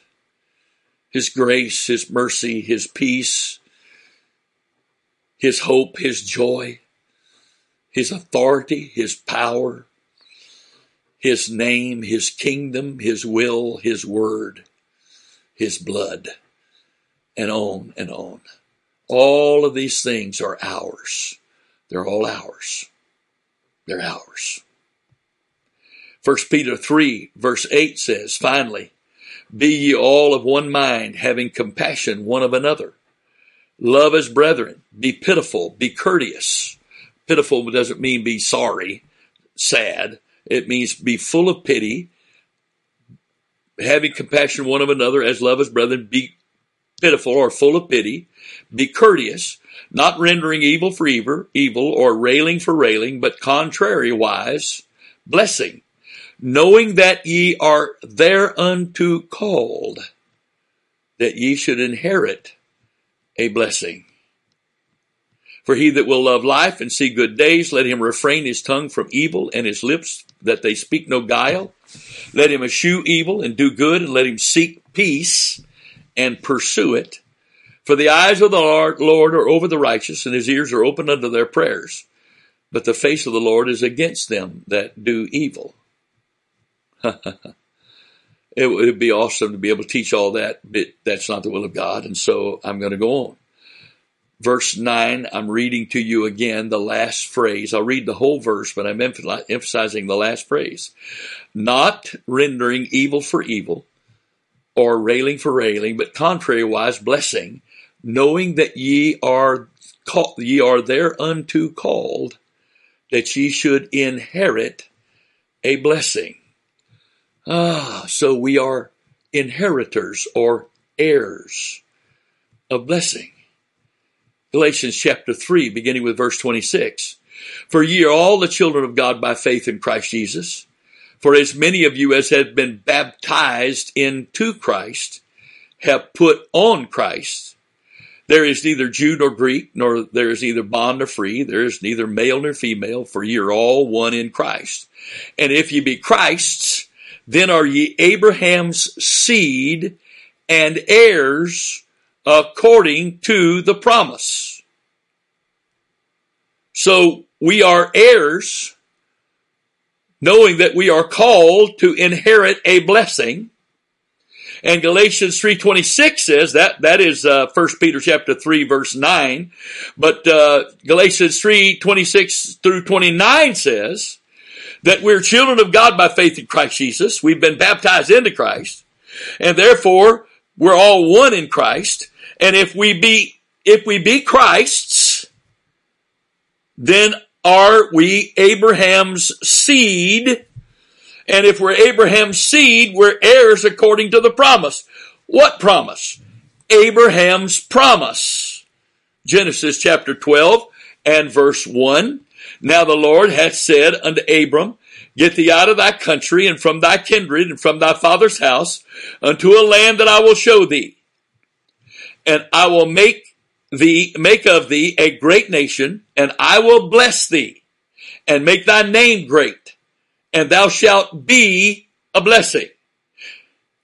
his grace, his mercy, his peace, his hope, his joy, his authority, his power, his name, his kingdom, his will, his word his blood, and on and on. All of these things are ours. They're all ours. They're ours. 1 Peter 3 verse 8 says, finally, be ye all of one mind, having compassion one of another. Love as brethren. Be pitiful. Be courteous. Pitiful doesn't mean be sorry, sad. It means be full of pity, having compassion one of another as love as brethren, be pitiful or full of pity, be courteous, not rendering evil for evil, evil or railing for railing, but contrariwise, blessing, knowing that ye are thereunto called, that ye should inherit a blessing. For he that will love life and see good days, let him refrain his tongue from evil and his lips that they speak no guile. Let him eschew evil and do good, and let him seek peace and pursue it. For the eyes of the Lord are over the righteous, and his ears are open unto their prayers. But the face of the Lord is against them that do evil. It would be awesome to be able to teach all that, but that's not the will of God, and so I'm going to go on verse 9, I'm reading to you again the last phrase. I'll read the whole verse, but I'm emphasizing the last phrase. Not rendering evil for evil or railing for railing, but contrariwise blessing, knowing that ye are called, ye are thereunto called, that ye should inherit a blessing. Ah, so we are inheritors or heirs of blessing. Galatians chapter 3, beginning with verse 26. For ye are all the children of God by faith in Christ Jesus. For as many of you as have been baptized into Christ have put on Christ. There is neither Jew nor Greek, nor there is either bond nor free. There is neither male nor female, for ye are all one in Christ. And if ye be Christ's, then are ye Abraham's seed and heirs according to the promise. So we are heirs, knowing that we are called to inherit a blessing. And Galatians 3.26 says that, that is, uh, 1 Peter chapter 3 verse 9. But, uh, Galatians 3.26 through 29 says that we're children of God by faith in Christ Jesus. We've been baptized into Christ. And therefore, we're all one in Christ. And if we be, if we be Christ's, then are we Abraham's seed? And if we're Abraham's seed, we're heirs according to the promise. What promise? Abraham's promise. Genesis chapter 12 and verse 1. Now the Lord hath said unto Abram, Get thee out of thy country and from thy kindred and from thy father's house unto a land that I will show thee. And I will make thee, make of thee a great nation and I will bless thee and make thy name great and thou shalt be a blessing.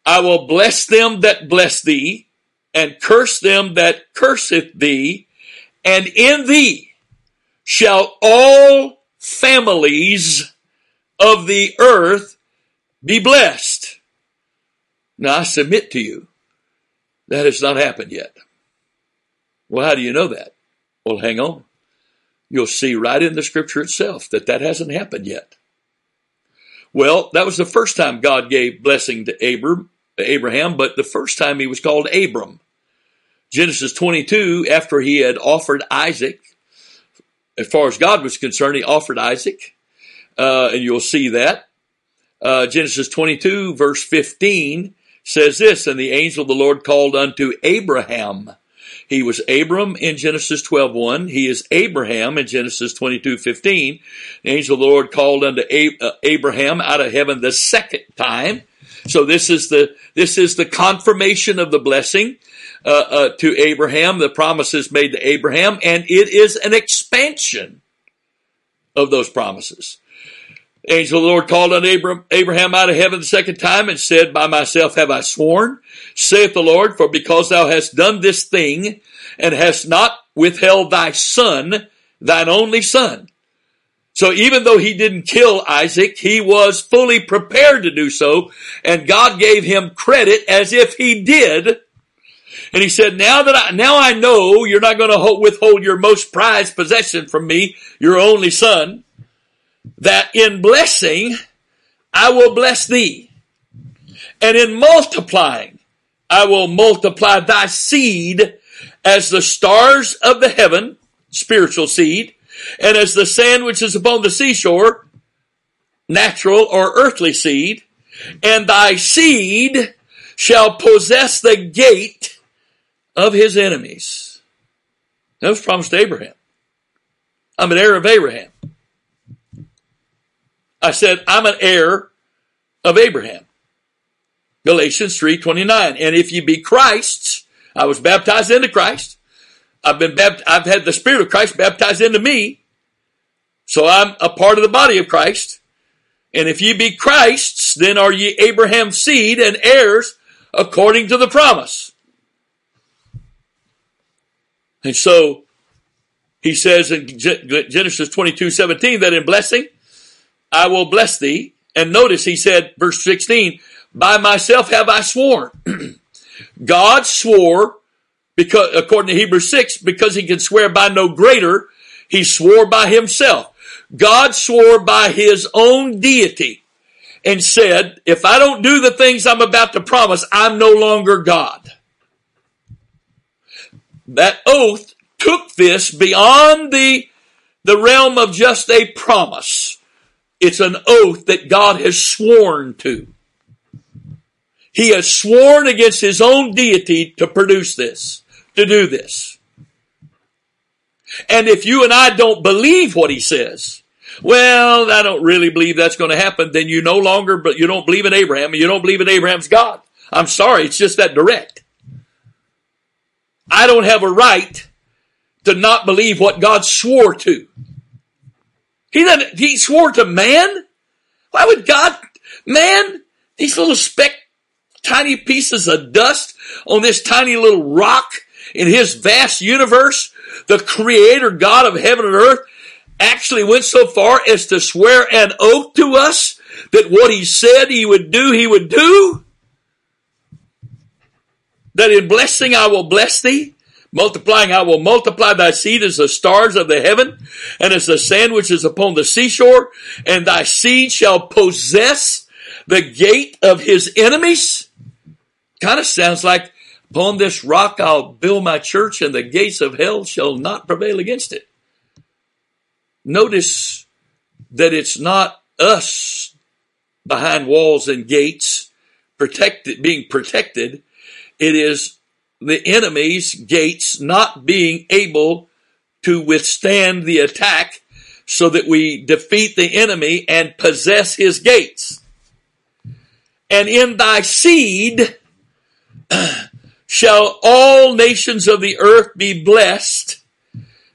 I will bless them that bless thee and curse them that curseth thee and in thee shall all families of the earth be blessed. Now I submit to you, that has not happened yet. Well, how do you know that? Well, hang on. You'll see right in the scripture itself that that hasn't happened yet. Well, that was the first time God gave blessing to Abram, Abraham, but the first time he was called Abram. Genesis 22, after he had offered Isaac, as far as God was concerned, he offered Isaac uh, and you'll see that. Uh, Genesis 22 verse 15 says this, and the angel of the Lord called unto Abraham. He was Abram in Genesis 12:1. He is Abraham in Genesis 22:15. The angel of the Lord called unto uh, Abraham out of heaven the second time. So this is the this is the confirmation of the blessing uh, uh, to Abraham. The promises made to Abraham, and it is an expansion of those promises. Angel of the Lord called on Abraham out of heaven the second time and said, By myself have I sworn, saith the Lord, for because thou hast done this thing and hast not withheld thy son, thine only son. So even though he didn't kill Isaac, he was fully prepared to do so, and God gave him credit as if he did. And he said, now that I, now I know you're not going to withhold your most prized possession from me, your only son that in blessing I will bless thee, and in multiplying I will multiply thy seed as the stars of the heaven, spiritual seed, and as the sand which is upon the seashore, natural or earthly seed, and thy seed shall possess the gate of his enemies. That was promised to Abraham. I'm an heir of Abraham. I said, I'm an heir of Abraham. Galatians 3.29. And if you be Christ's, I was baptized into Christ. I've been bapt- I've had the Spirit of Christ baptized into me. So I'm a part of the body of Christ. And if ye be Christ's, then are ye Abraham's seed and heirs according to the promise. And so he says in Genesis 22, 17 that in blessing I will bless thee. And notice he said, verse 16, by myself have I sworn. God swore because, according to Hebrews 6, because he can swear by no greater, he swore by himself. God swore by his own deity and said, if I don't do the things I'm about to promise, I'm no longer God. That oath took this beyond the, the realm of just a promise. It's an oath that God has sworn to. He has sworn against his own deity to produce this, to do this. And if you and I don't believe what he says, well, I don't really believe that's going to happen, then you no longer, but you don't believe in Abraham and you don't believe in Abraham's God. I'm sorry, it's just that direct. I don't have a right to not believe what God swore to. He doesn't, he swore to man? Why would God, man, these little speck, tiny pieces of dust on this tiny little rock in his vast universe, the creator God of heaven and earth, actually went so far as to swear an oath to us that what he said he would do, he would do? That in blessing I will bless thee, multiplying I will multiply thy seed as the stars of the heaven and as the sand which is upon the seashore and thy seed shall possess the gate of his enemies. Kind of sounds like, upon this rock I'll build my church and the gates of hell shall not prevail against it. Notice that it's not us behind walls and gates protected, being protected. It is the enemy's gates not being able to withstand the attack so that we defeat the enemy and possess his gates. And in thy seed shall all nations of the earth be blessed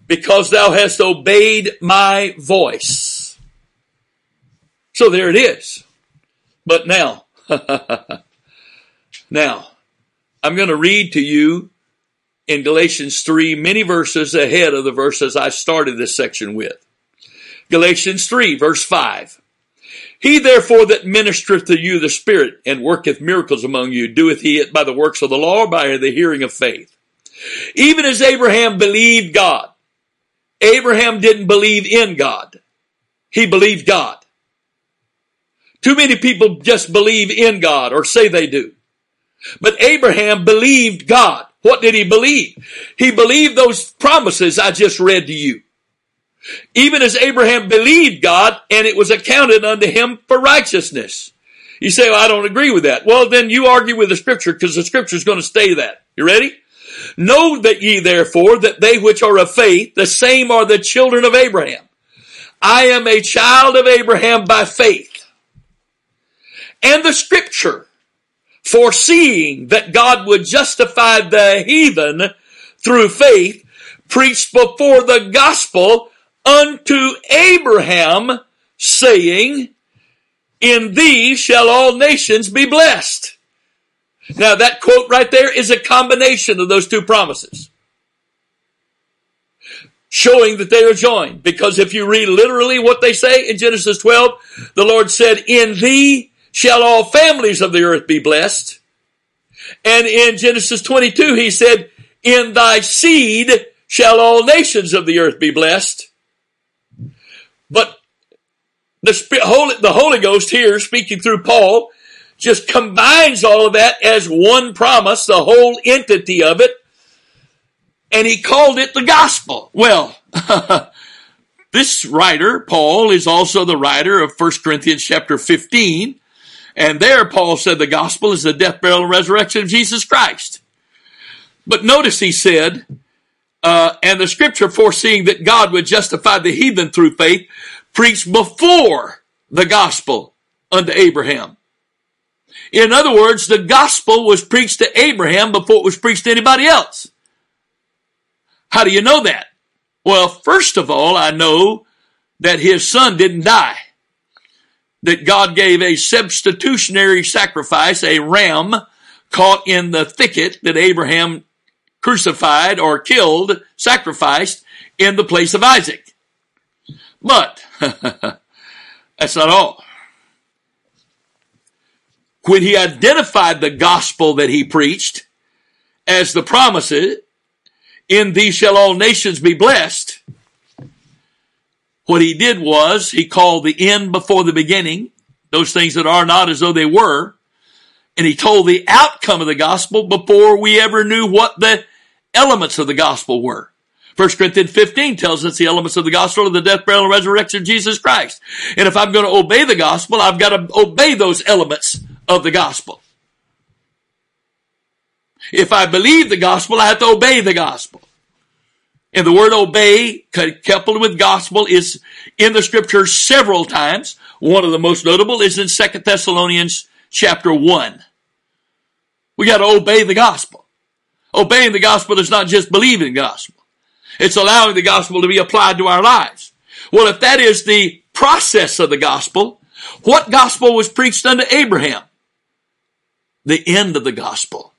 because thou hast obeyed my voice. So there it is. But now, now, I'm going to read to you in Galatians 3 many verses ahead of the verses I started this section with. Galatians 3 verse 5. He therefore that ministereth to you the Spirit and worketh miracles among you, doeth he it by the works of the law or by the hearing of faith? Even as Abraham believed God. Abraham didn't believe in God. He believed God. Too many people just believe in God or say they do. But Abraham believed God. What did he believe? He believed those promises I just read to you. Even as Abraham believed God and it was accounted unto him for righteousness. You say, well, I don't agree with that. Well, then you argue with the scripture because the scripture is going to stay that. You ready? Know that ye therefore that they which are of faith, the same are the children of Abraham. I am a child of Abraham by faith. And the scripture foreseeing that God would justify the heathen through faith, preached before the gospel unto Abraham, saying, In thee shall all nations be blessed. Now that quote right there is a combination of those two promises. Showing that they are joined. Because if you read literally what they say in Genesis 12, the Lord said, In thee shall all families of the earth be blessed. And in Genesis 22, he said, in thy seed shall all nations of the earth be blessed. But the Holy, the Holy Ghost here speaking through Paul just combines all of that as one promise, the whole entity of it. And he called it the gospel. Well, this writer, Paul, is also the writer of 1 Corinthians chapter 15 and there Paul said the gospel is the death, burial, and resurrection of Jesus Christ. But notice he said, uh, and the scripture foreseeing that God would justify the heathen through faith, preached before the gospel unto Abraham. In other words, the gospel was preached to Abraham before it was preached to anybody else. How do you know that? Well, first of all, I know that his son didn't die that God gave a substitutionary sacrifice, a ram caught in the thicket that Abraham crucified or killed, sacrificed in the place of Isaac. But that's not all. When he identified the gospel that he preached as the promises, in these shall all nations be blessed, what he did was he called the end before the beginning, those things that are not as though they were, and he told the outcome of the gospel before we ever knew what the elements of the gospel were. 1 Corinthians 15 tells us the elements of the gospel are the death, burial, and resurrection of Jesus Christ. And if I'm going to obey the gospel, I've got to obey those elements of the gospel. If I believe the gospel, I have to obey the gospel. And the word obey, coupled with gospel, is in the scriptures several times. One of the most notable is in Second Thessalonians chapter 1. We got to obey the gospel. Obeying the gospel is not just believing gospel. It's allowing the gospel to be applied to our lives. Well, if that is the process of the gospel, what gospel was preached unto Abraham? The end of the gospel.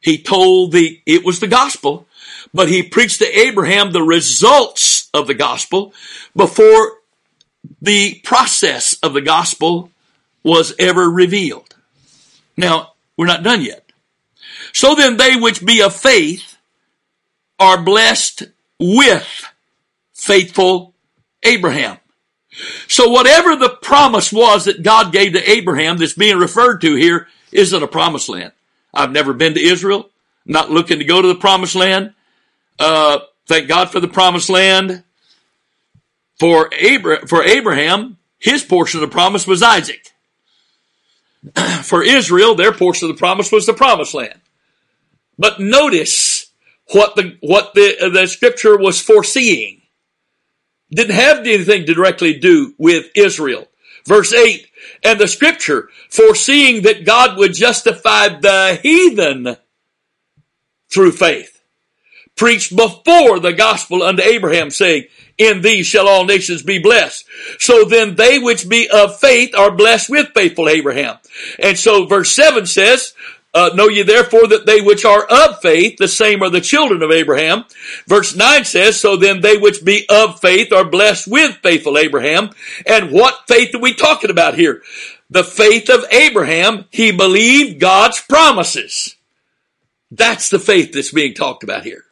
He told the, it was the gospel, but he preached to Abraham the results of the gospel before the process of the gospel was ever revealed. Now, we're not done yet. So then they which be of faith are blessed with faithful Abraham. So whatever the promise was that God gave to Abraham that's being referred to here isn't a promised land. I've never been to Israel. Not looking to go to the promised land. Uh, thank God for the promised land. For, Abra- for Abraham, his portion of the promise was Isaac. for Israel, their portion of the promise was the promised land. But notice what the, what the, the scripture was foreseeing. Didn't have anything to directly do with Israel. Verse 8, and the scripture foreseeing that God would justify the heathen through faith, preached before the gospel unto Abraham saying, in thee shall all nations be blessed. So then they which be of faith are blessed with faithful Abraham. And so verse 7 says, uh, know ye therefore that they which are of faith, the same are the children of Abraham. Verse 9 says, so then they which be of faith are blessed with faithful Abraham. And what faith are we talking about here? The faith of Abraham, he believed God's promises. That's the faith that's being talked about here.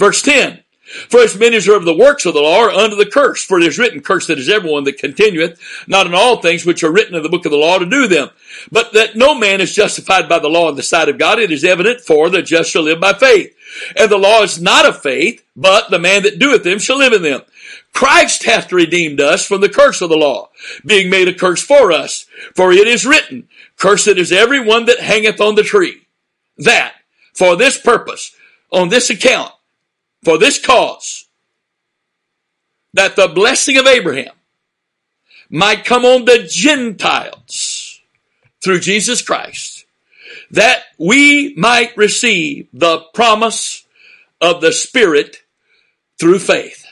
Verse 10, for as many as are of the works of the law are under the curse. For it is written, cursed is everyone that continueth, not in all things which are written in the book of the law to do them. But that no man is justified by the law in the sight of God, it is evident, for the just shall live by faith. And the law is not of faith, but the man that doeth them shall live in them. Christ hath redeemed us from the curse of the law, being made a curse for us. For it is written, Cursed is every one that hangeth on the tree. That, for this purpose, on this account, for this cause, that the blessing of Abraham might come on the Gentiles through Jesus Christ, that we might receive the promise of the Spirit through faith.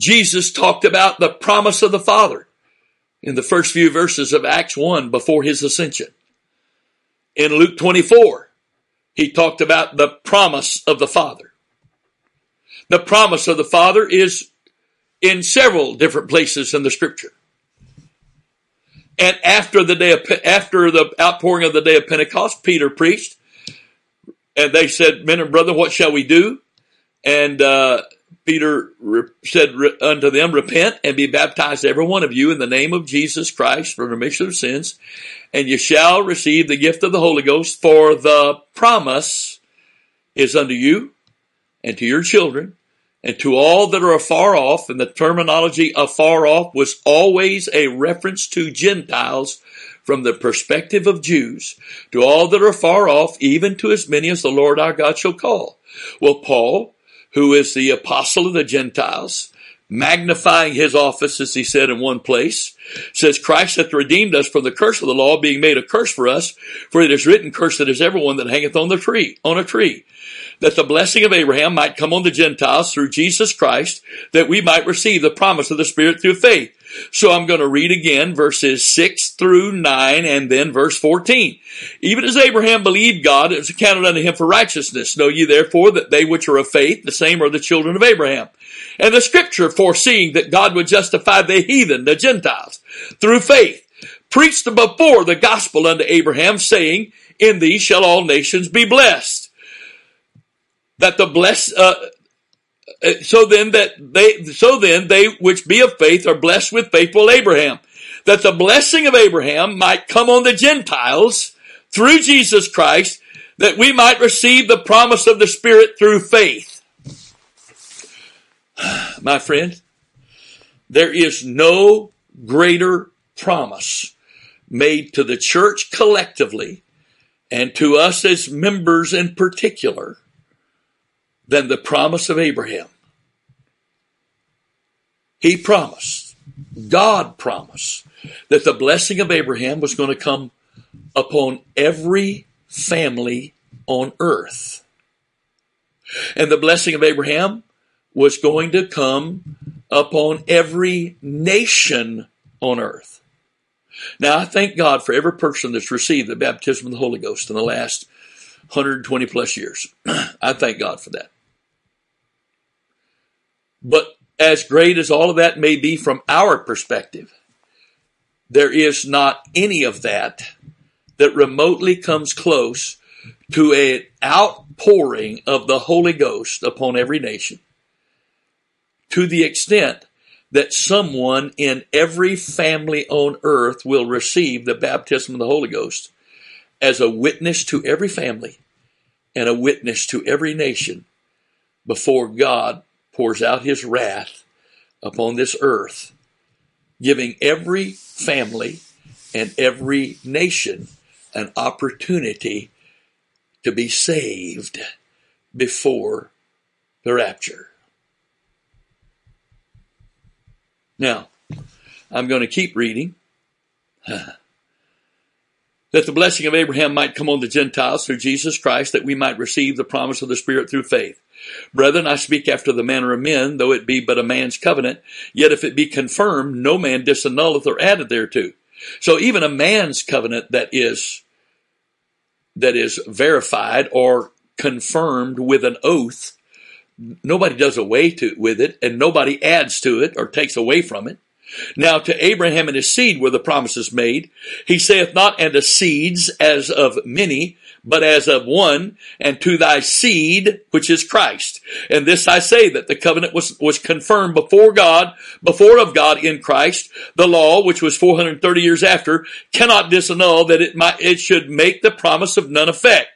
Jesus talked about the promise of the Father in the first few verses of Acts 1 before his ascension. In Luke 24, he talked about the promise of the Father. The promise of the Father is in several different places in the scripture. And after the day of, after the outpouring of the day of Pentecost, Peter preached and they said, men and brethren, what shall we do? And, uh, Peter said unto them, repent and be baptized every one of you in the name of Jesus Christ for remission of sins and you shall receive the gift of the Holy Ghost, for the promise is unto you and to your children and to all that are afar off. And the terminology afar off was always a reference to Gentiles from the perspective of Jews, to all that are far off, even to as many as the Lord our God shall call. Well, Paul, who is the apostle of the Gentiles, magnifying his office, as he said in one place, says, Christ hath redeemed us from the curse of the law, being made a curse for us, for it is written, cursed is everyone that hangeth on the tree, on a tree. That the blessing of Abraham might come on the Gentiles through Jesus Christ, that we might receive the promise of the Spirit through faith. So I'm going to read again verses 6 through 9 and then verse 14. Even as Abraham believed God, it was accounted unto him for righteousness. Know ye therefore that they which are of faith, the same are the children of Abraham. And the scripture foreseeing that God would justify the heathen, the Gentiles, through faith, preached before the gospel unto Abraham saying, in thee shall all nations be blessed. That the bless, uh, Uh, so then that they, so then they which be of faith are blessed with faithful Abraham. That the blessing of Abraham might come on the Gentiles through Jesus Christ, that we might receive the promise of the Spirit through faith. My friend, there is no greater promise made to the church collectively and to us as members in particular than the promise of Abraham. He promised, God promised, that the blessing of Abraham was going to come upon every family on earth. And the blessing of Abraham was going to come upon every nation on earth. Now, I thank God for every person that's received the baptism of the Holy Ghost in the last 120 plus years. I thank God for that. But as great as all of that may be from our perspective, there is not any of that that remotely comes close to an outpouring of the Holy Ghost upon every nation to the extent that someone in every family on earth will receive the baptism of the Holy Ghost as a witness to every family and a witness to every nation before God pours out his wrath upon this earth, giving every family and every nation an opportunity to be saved before the rapture. Now, I'm going to keep reading. that the blessing of Abraham might come on the Gentiles through Jesus Christ, that we might receive the promise of the Spirit through faith. Brethren, I speak after the manner of men, though it be but a man's covenant, yet if it be confirmed, no man disannulleth or added thereto. So even a man's covenant that is, that is verified or confirmed with an oath nobody does away to, with it and nobody adds to it or takes away from it. Now to Abraham and his seed were the promises made. He saith not and the seeds as of many, but as of one, and to thy seed, which is Christ. And this I say that the covenant was, was confirmed before God, before of God in Christ. The law, which was 430 years after, cannot disannul that it might, it should make the promise of none effect.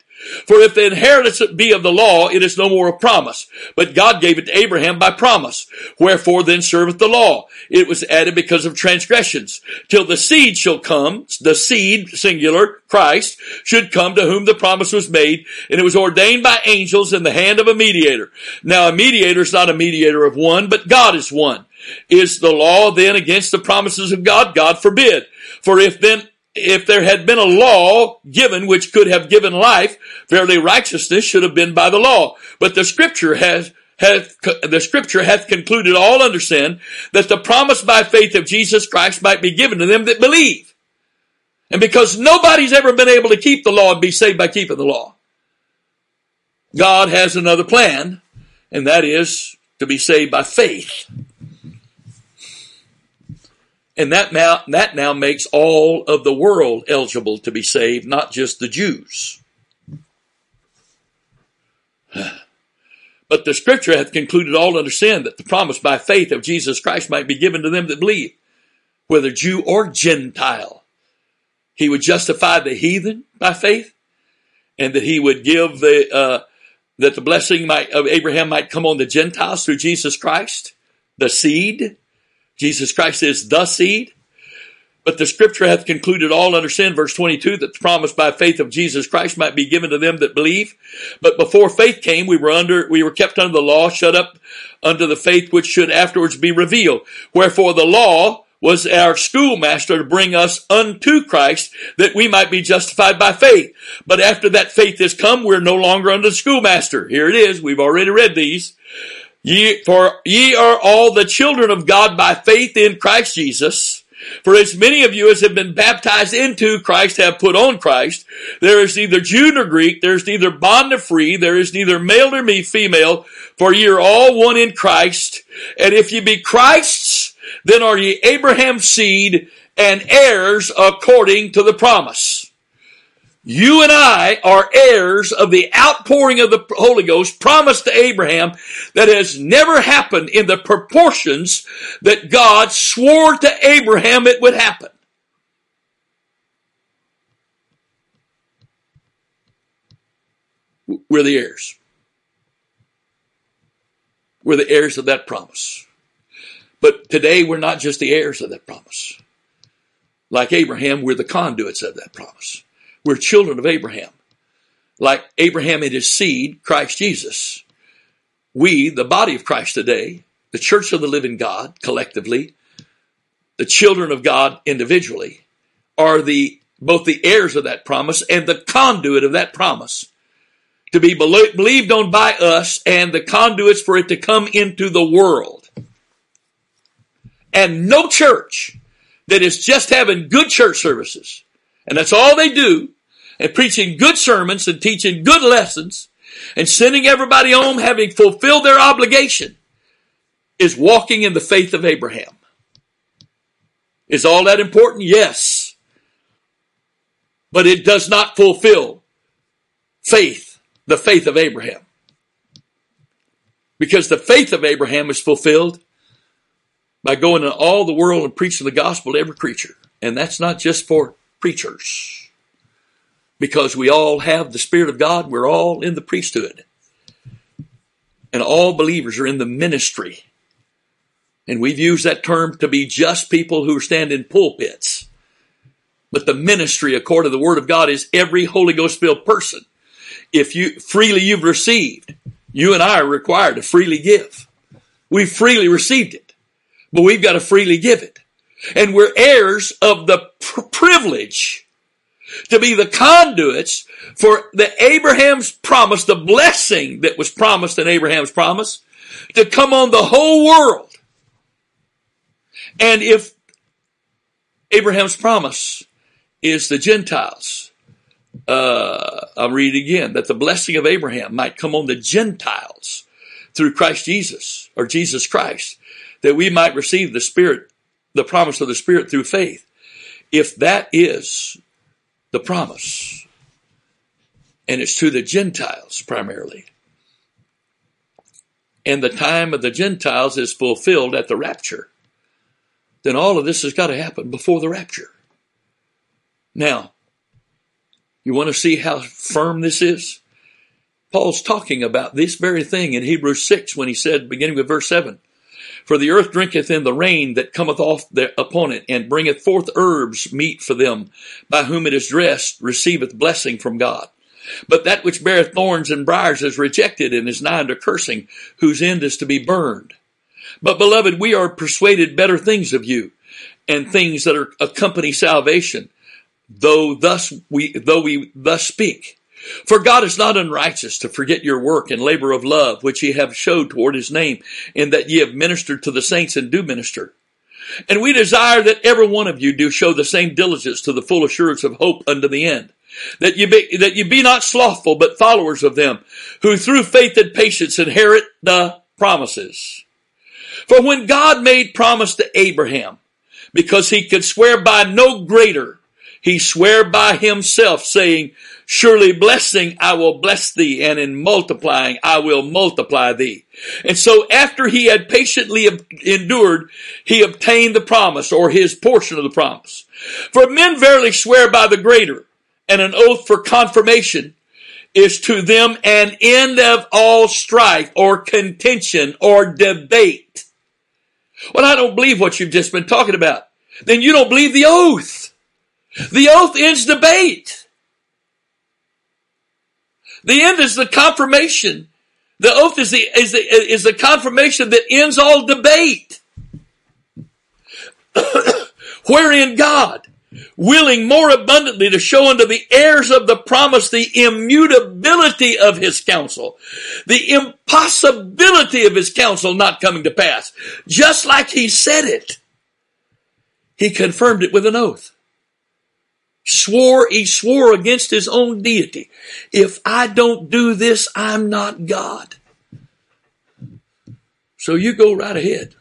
For if the inheritance be of the law, it is no more a promise. But God gave it to Abraham by promise. Wherefore then serveth the law? It was added because of transgressions. Till the seed shall come, the seed, singular, Christ, should come to whom the promise was made, and it was ordained by angels in the hand of a mediator. Now a mediator is not a mediator of one, but God is one. Is the law then against the promises of God? God forbid. For if then if there had been a law given which could have given life, verily righteousness should have been by the law. But the scripture has hath, the scripture hath concluded all under sin that the promise by faith of Jesus Christ might be given to them that believe. And because nobody's ever been able to keep the law and be saved by keeping the law, God has another plan, and that is to be saved by faith. And that now, that now makes all of the world eligible to be saved, not just the Jews. But the scripture hath concluded all under sin that the promise by faith of Jesus Christ might be given to them that believe, whether Jew or Gentile. He would justify the heathen by faith, and that he would give the, uh, that the blessing might, of Abraham might come on the Gentiles through Jesus Christ, the seed, Jesus Christ is the seed. But the scripture hath concluded all under sin, verse 22, that the promise by faith of Jesus Christ might be given to them that believe. But before faith came, we were under, we were kept under the law, shut up under the faith which should afterwards be revealed. Wherefore the law was our schoolmaster to bring us unto Christ that we might be justified by faith. But after that faith has come, we're no longer under the schoolmaster. Here it is. We've already read these. Ye, for ye are all the children of God by faith in Christ Jesus. For as many of you as have been baptized into Christ have put on Christ. There is neither Jew nor Greek. There is neither bond nor free. There is neither male nor female. For ye are all one in Christ. And if ye be Christ's, then are ye Abraham's seed and heirs according to the promise. You and I are heirs of the outpouring of the Holy Ghost promised to Abraham that has never happened in the proportions that God swore to Abraham it would happen. We're the heirs. We're the heirs of that promise. But today we're not just the heirs of that promise. Like Abraham, we're the conduits of that promise. We're children of Abraham. Like Abraham and his seed, Christ Jesus. We, the body of Christ today, the church of the living God collectively, the children of God individually, are the both the heirs of that promise and the conduit of that promise to be believed on by us and the conduits for it to come into the world. And no church that is just having good church services, and that's all they do, and preaching good sermons and teaching good lessons and sending everybody home having fulfilled their obligation is walking in the faith of Abraham. Is all that important? Yes. But it does not fulfill faith, the faith of Abraham. Because the faith of Abraham is fulfilled by going to all the world and preaching the gospel to every creature. And that's not just for preachers. Because we all have the Spirit of God, we're all in the priesthood. And all believers are in the ministry. And we've used that term to be just people who stand in pulpits. But the ministry, according to the Word of God, is every Holy Ghost filled person. If you freely you've received, you and I are required to freely give. We've freely received it, but we've got to freely give it. And we're heirs of the pr- privilege to be the conduits for the Abraham's promise, the blessing that was promised in Abraham's promise, to come on the whole world. And if Abraham's promise is the Gentiles, uh, I'll read again, that the blessing of Abraham might come on the Gentiles through Christ Jesus, or Jesus Christ, that we might receive the Spirit, the promise of the Spirit through faith. If that is the promise, and it's to the Gentiles primarily, and the time of the Gentiles is fulfilled at the rapture, then all of this has got to happen before the rapture. Now, you want to see how firm this is? Paul's talking about this very thing in Hebrews 6 when he said, beginning with verse 7, For the earth drinketh in the rain that cometh off their, upon it, and bringeth forth herbs meet for them, by whom it is dressed, receiveth blessing from God. But that which beareth thorns and briars is rejected and is nigh unto cursing, whose end is to be burned. But beloved, we are persuaded better things of you, and things that are accompany salvation, though thus we, though we thus speak. For God is not unrighteous to forget your work and labor of love, which ye have showed toward his name, in that ye have ministered to the saints and do minister. And we desire that every one of you do show the same diligence to the full assurance of hope unto the end. That you be, that you be not slothful, but followers of them, who through faith and patience inherit the promises. For when God made promise to Abraham, because he could swear by no greater, he sware by himself, saying, Surely blessing I will bless thee, and in multiplying I will multiply thee. And so after he had patiently endured, he obtained the promise, or his portion of the promise. For men verily swear by the greater, and an oath for confirmation is to them an end of all strife, or contention, or debate. Well, I don't believe what you've just been talking about. Then you don't believe the oath. The oath ends debate. The end is the confirmation. The oath is the, is the, is the confirmation that ends all debate. Wherein God, willing more abundantly to show unto the heirs of the promise the immutability of his counsel, the impossibility of his counsel not coming to pass, just like he said it. He confirmed it with an oath swore, he swore against his own deity. If I don't do this, I'm not God. So you go right ahead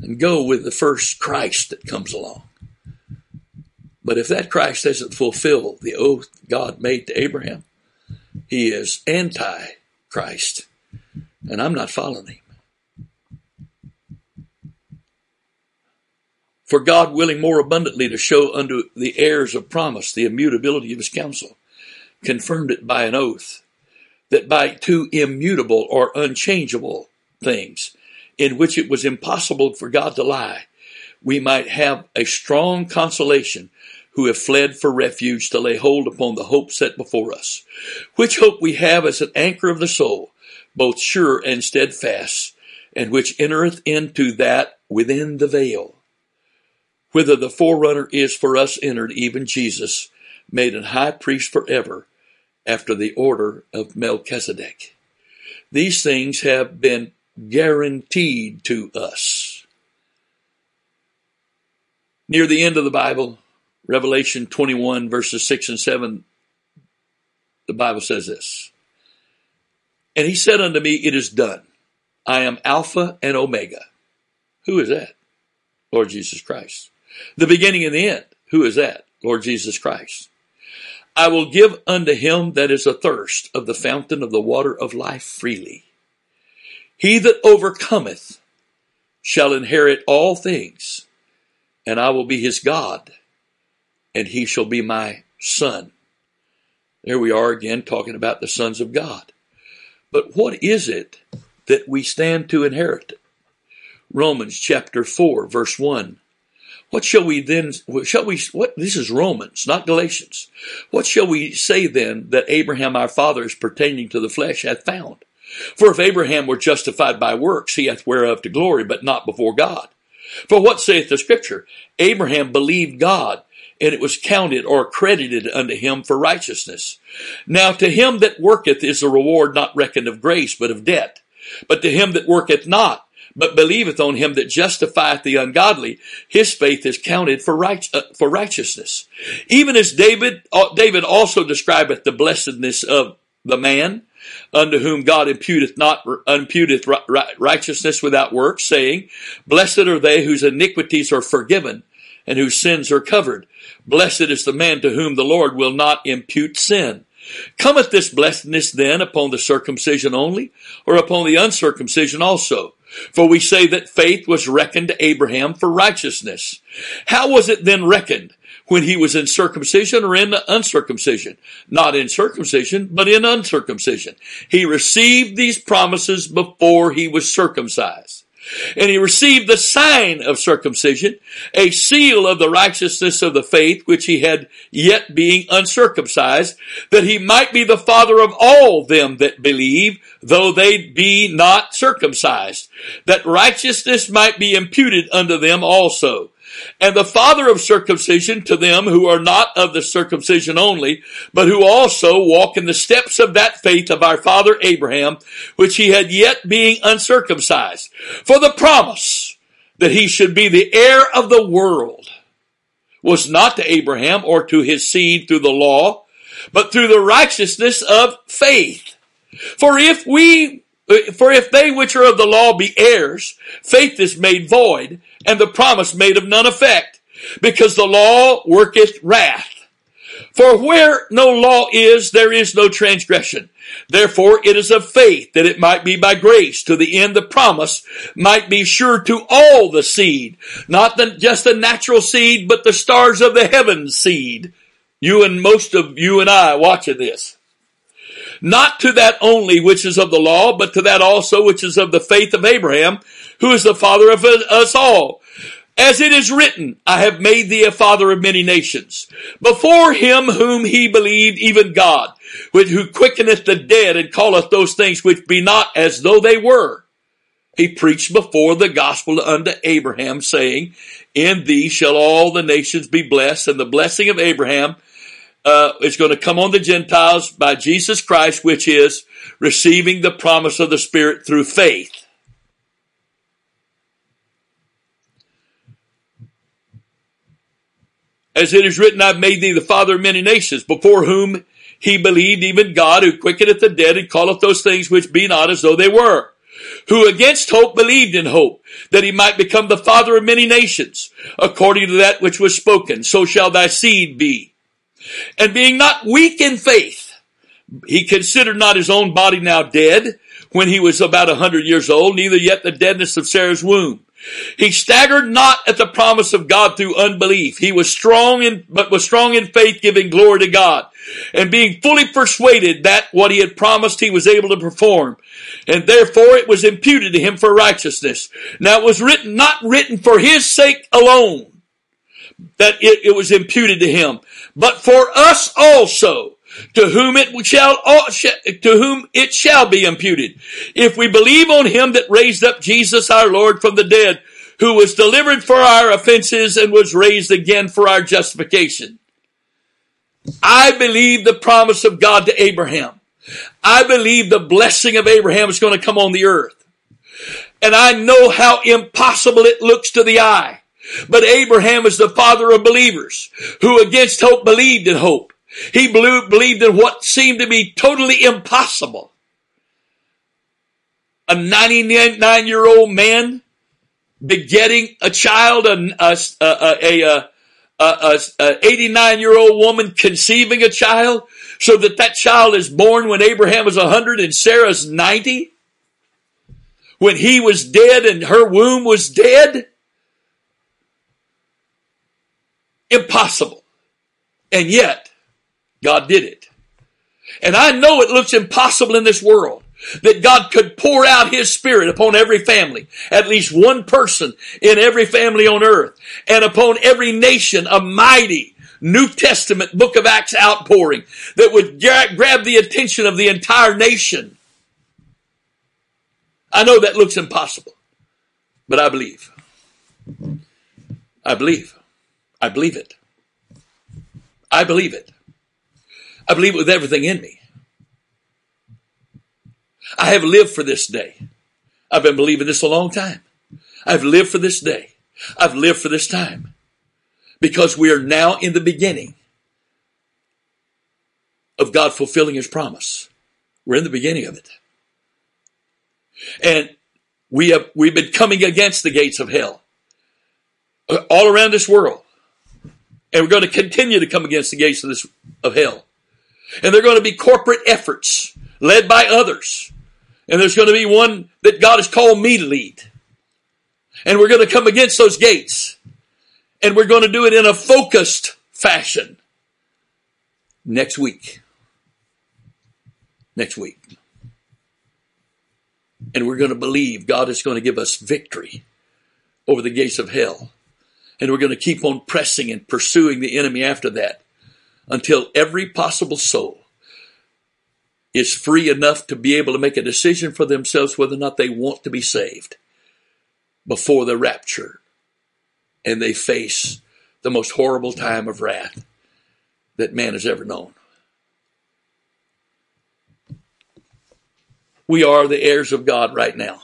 and go with the first Christ that comes along. But if that Christ doesn't fulfill the oath God made to Abraham, he is anti Christ. And I'm not following him. For God willing more abundantly to show unto the heirs of promise the immutability of his counsel, confirmed it by an oath, that by two immutable or unchangeable things, in which it was impossible for God to lie, we might have a strong consolation who have fled for refuge to lay hold upon the hope set before us, which hope we have as an anchor of the soul, both sure and steadfast, and which entereth into that within the veil whither the forerunner is for us entered, even Jesus, made an high priest forever after the order of Melchizedek. These things have been guaranteed to us. Near the end of the Bible, Revelation 21 verses 6 and 7, the Bible says this. And he said unto me, It is done. I am Alpha and Omega. Who is that? Lord Jesus Christ. The beginning and the end. Who is that? Lord Jesus Christ. I will give unto him that is athirst of the fountain of the water of life freely. He that overcometh shall inherit all things, and I will be his God, and he shall be my son. There we are again talking about the sons of God. But what is it that we stand to inherit? Romans chapter 4 verse 1. What shall we then, shall we, what, this is Romans, not Galatians. What shall we say then that Abraham our father is pertaining to the flesh hath found? For if Abraham were justified by works, he hath whereof to glory, but not before God. For what saith the scripture? Abraham believed God, and it was counted or credited unto him for righteousness. Now to him that worketh is the reward not reckoned of grace, but of debt. But to him that worketh not, but believeth on him that justifieth the ungodly, his faith is counted for, right, uh, for righteousness. Even as David, uh, David also describeth the blessedness of the man, unto whom God imputeth not imputeth righteousness without works, saying, Blessed are they whose iniquities are forgiven and whose sins are covered. Blessed is the man to whom the Lord will not impute sin. Cometh this blessedness then upon the circumcision only, or upon the uncircumcision also? For we say that faith was reckoned to Abraham for righteousness. How was it then reckoned? When he was in circumcision or in uncircumcision? Not in circumcision, but in uncircumcision. He received these promises before he was circumcised. And he received the sign of circumcision, a seal of the righteousness of the faith which he had yet being uncircumcised, that he might be the father of all them that believe, though they be not circumcised, that righteousness might be imputed unto them also and the father of circumcision to them who are not of the circumcision only, but who also walk in the steps of that faith of our father Abraham, which he had yet being uncircumcised. For the promise that he should be the heir of the world was not to Abraham or to his seed through the law, but through the righteousness of faith. For if we for if they which are of the law be heirs, faith is made void, and the promise made of none effect, because the law worketh wrath. For where no law is, there is no transgression. Therefore it is of faith that it might be by grace to the end the promise might be sure to all the seed, not the, just the natural seed, but the stars of the heavens seed. You and most of you and I watching this. Not to that only which is of the law, but to that also which is of the faith of Abraham, who is the father of us all. As it is written, I have made thee a father of many nations. Before him whom he believed, even God, who quickeneth the dead and calleth those things which be not as though they were. He preached before the gospel unto Abraham, saying, In thee shall all the nations be blessed, and the blessing of Abraham uh, is going to come on the Gentiles by Jesus Christ, which is receiving the promise of the Spirit through faith. As it is written, I've made thee the father of many nations, before whom he believed even God, who quickeneth the dead and calleth those things which be not as though they were. Who against hope believed in hope, that he might become the father of many nations, according to that which was spoken, so shall thy seed be. And being not weak in faith, he considered not his own body now dead, when he was about a hundred years old, neither yet the deadness of Sarah's womb. He staggered not at the promise of God through unbelief. He was strong in, but was strong in faith, giving glory to God and being fully persuaded that what he had promised he was able to perform. And therefore it was imputed to him for righteousness. Now it was written, not written for his sake alone, that it, it was imputed to him, but for us also, to whom it shall, to whom it shall be imputed. If we believe on him that raised up Jesus our Lord from the dead, who was delivered for our offenses and was raised again for our justification. I believe the promise of God to Abraham. I believe the blessing of Abraham is going to come on the earth. And I know how impossible it looks to the eye. But Abraham is the father of believers who against hope believed in hope. He believed in what seemed to be totally impossible. A 99 year old man begetting a child, a, a, a, a, a 89 year old woman conceiving a child so that that child is born when Abraham is 100 and Sarah's 90. when he was dead and her womb was dead? Impossible. And yet, God did it. And I know it looks impossible in this world that God could pour out His Spirit upon every family, at least one person in every family on earth, and upon every nation, a mighty New Testament book of Acts outpouring that would grab the attention of the entire nation. I know that looks impossible, but I believe. I believe. I believe it. I believe it. I believe it with everything in me. I have lived for this day. I've been believing this a long time. I've lived for this day. I've lived for this time because we are now in the beginning of God fulfilling his promise. We're in the beginning of it. And we have, we've been coming against the gates of hell uh, all around this world. And we're going to continue to come against the gates of this, of hell. And there are going to be corporate efforts led by others. And there's going to be one that God has called me to lead. And we're going to come against those gates. And we're going to do it in a focused fashion next week. Next week. And we're going to believe God is going to give us victory over the gates of hell. And we're going to keep on pressing and pursuing the enemy after that until every possible soul is free enough to be able to make a decision for themselves whether or not they want to be saved before the rapture and they face the most horrible time of wrath that man has ever known. We are the heirs of God right now.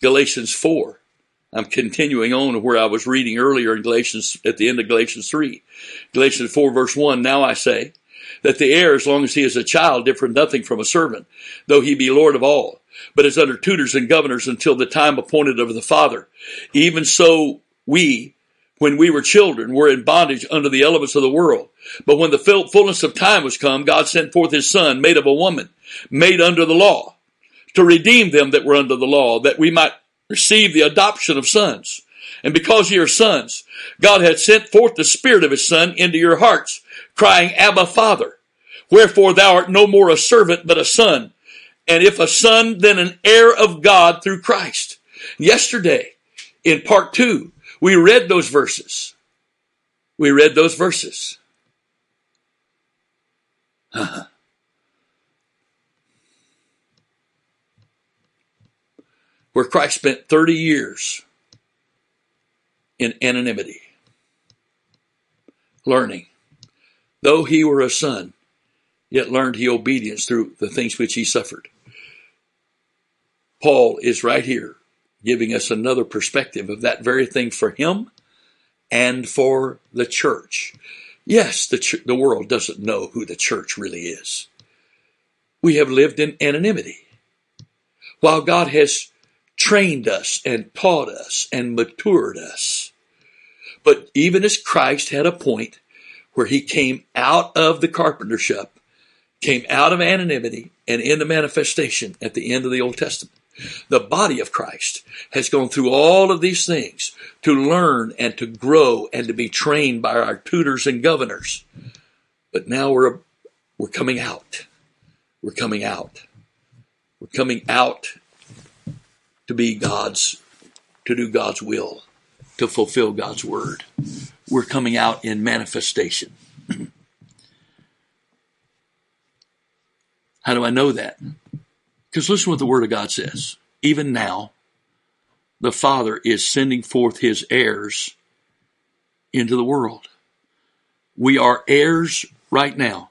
Galatians 4. I'm continuing on where I was reading earlier in Galatians, at the end of Galatians 3. Galatians 4 verse 1, now I say that the heir, as long as he is a child, differ nothing from a servant, though he be Lord of all, but is under tutors and governors until the time appointed of the Father. Even so we, when we were children, were in bondage under the elements of the world. But when the fullness of time was come, God sent forth his son, made of a woman, made under the law to redeem them that were under the law, that we might receive the adoption of sons. And because ye are sons, God hath sent forth the Spirit of His Son into your hearts, crying, Abba, Father. Wherefore thou art no more a servant, but a son. And if a son, then an heir of God through Christ. Yesterday, in part two, we read those verses. We read those verses. Uh-huh. Where Christ spent 30 years in anonymity, learning. Though he were a son, yet learned he obedience through the things which he suffered. Paul is right here giving us another perspective of that very thing for him and for the church. Yes, the, ch- the world doesn't know who the church really is. We have lived in anonymity. While God has trained us and taught us and matured us. But even as Christ had a point where he came out of the carpenter shop, came out of anonymity and into manifestation at the end of the Old Testament. The body of Christ has gone through all of these things to learn and to grow and to be trained by our tutors and governors. But now we're, we're coming out. We're coming out. We're coming out to be God's, to do God's will, to fulfill God's word. We're coming out in manifestation. How do I know that? Because listen what the word of God says. Even now, the Father is sending forth his heirs into the world. We are heirs right now.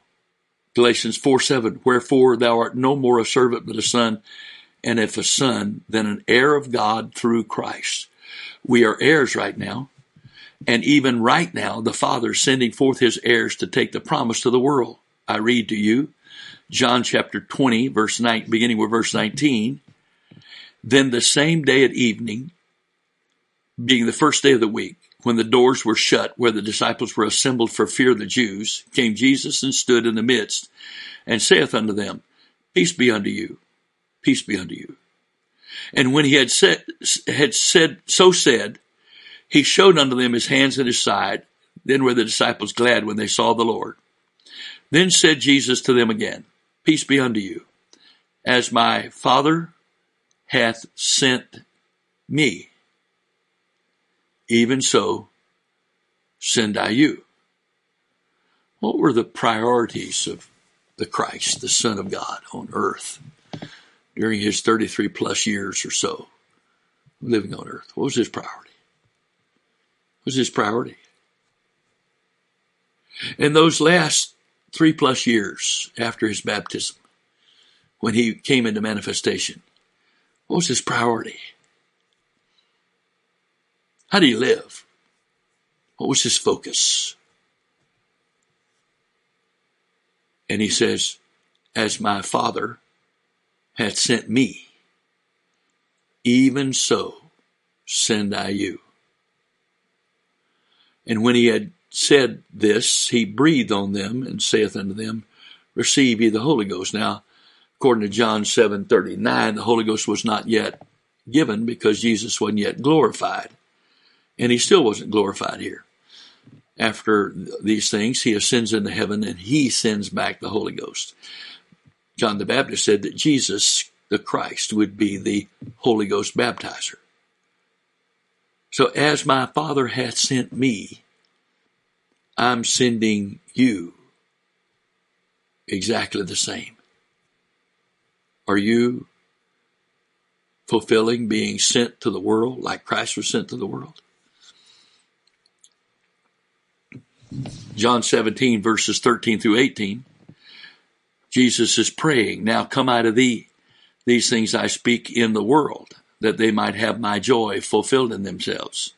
Galatians 4 7, wherefore thou art no more a servant but a son, and if a son, then an heir of God through Christ. We are heirs right now. And even right now, the Father is sending forth his heirs to take the promise to the world. I read to you John chapter 20, verse 9, beginning with verse 19. Then the same day at evening, being the first day of the week, when the doors were shut where the disciples were assembled for fear of the Jews, came Jesus and stood in the midst and saith unto them, Peace be unto you. Peace be unto you. And when he had said, had said, so said, he showed unto them his hands and his side. Then were the disciples glad when they saw the Lord. Then said Jesus to them again, Peace be unto you. As my Father hath sent me, even so send I you. What were the priorities of the Christ, the Son of God on earth during his 33 plus years or so living on earth? What was his priority? What was his priority? In those last three plus years after his baptism, when he came into manifestation, what was his priority? How did he live? What was his focus? And he says, As my Father hath sent me, even so send I you. And when he had said this, he breathed on them and saith unto them, Receive ye the Holy Ghost. Now, according to John 7:39, the Holy Ghost was not yet given because Jesus wasn't yet glorified. And he still wasn't glorified here after these things, he ascends into heaven and he sends back the Holy Ghost. John the Baptist said that Jesus, the Christ, would be the Holy Ghost baptizer. So as my Father hath sent me, I'm sending you exactly the same. Are you fulfilling being sent to the world like Christ was sent to the world? John 17 verses 13 through 18, Jesus is praying, now come out of thee, these things I speak in the world, that they might have my joy fulfilled in themselves.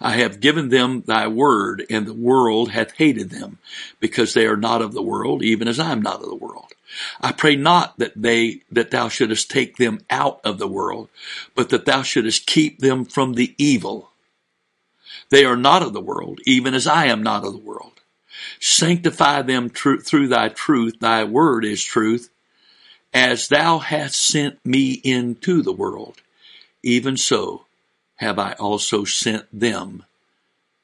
I have given them thy word, and the world hath hated them, because they are not of the world, even as I am not of the world. I pray not that they, that thou shouldest take them out of the world, but that thou shouldest keep them from the evil. They are not of the world, even as I am not of the world. Sanctify them tr- through thy truth. Thy word is truth. As thou hast sent me into the world, even so have I also sent them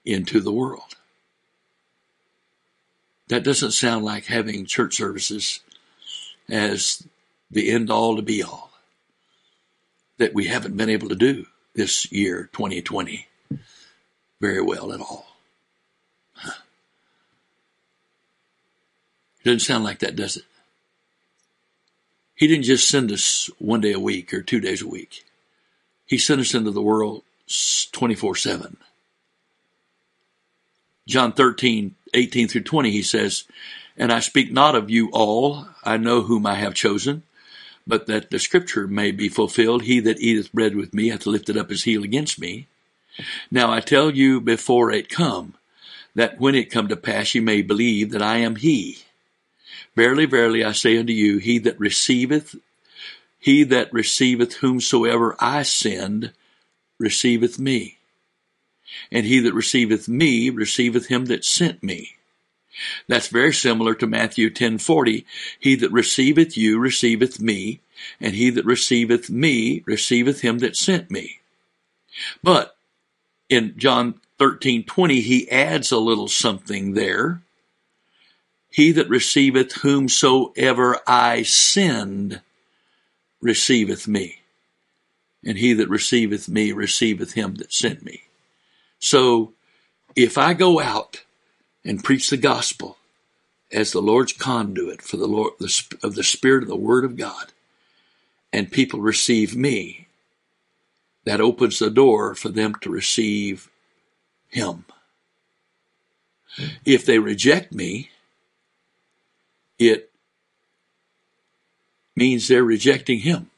into the world. That doesn't sound like having church services as the end all to be all that we haven't been able to do this year, 2020 very well at all. It doesn't sound like that, does it? He didn't just send us one day a week or two days a week. He sent us into the world 24 7. John 13, 18 through 20, he says, And I speak not of you all, I know whom I have chosen, but that the scripture may be fulfilled, he that eateth bread with me hath lifted up his heel against me. Now I tell you before it come, that when it come to pass you may believe that I am he. Verily, verily, I say unto you, he that receiveth, he that receiveth whomsoever I send, receiveth me. And he that receiveth me, receiveth him that sent me. That's very similar to Matthew 10:40. He that receiveth you receiveth me, and he that receiveth me receiveth him that sent me. But in John 13:20 he adds a little something there. He that receiveth whomsoever I send receiveth me. And he that receiveth me receiveth him that sent me. So if I go out and preach the gospel as the Lord's conduit for the Lord of the Spirit of the Word of God, and people receive me, that opens the door for them to receive Him. If they reject me, it means they're rejecting Him.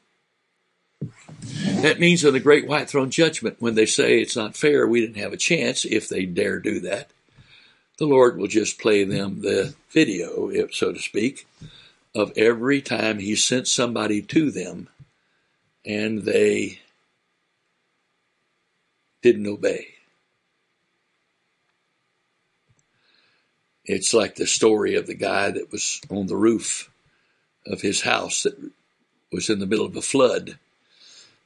That means in the great white throne judgment, when they say it's not fair, we didn't have a chance, if they dare do that, the Lord will just play them the video, so to speak, of every time He sent somebody to them and they didn't obey. It's like the story of the guy that was on the roof of his house that was in the middle of a flood.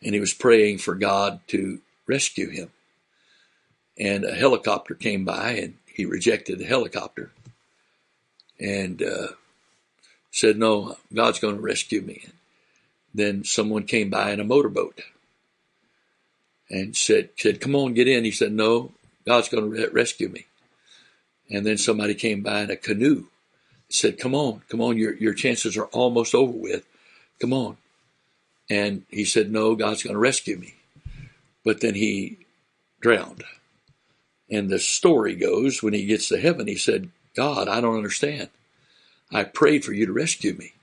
and he was praying for God to rescue him. And a helicopter came by, and he rejected the helicopter and uh, said, No, God's going to rescue me. Then someone came by in a motorboat and said, said, Come on, get in. He said, No, God's going to re- rescue me. And then somebody came by in a canoe, said, Come on, come on, your, your chances are almost over with. Come on. And he said, No, God's going to rescue me. But then he drowned. And the story goes when he gets to heaven, he said, God, I don't understand. I prayed for you to rescue me.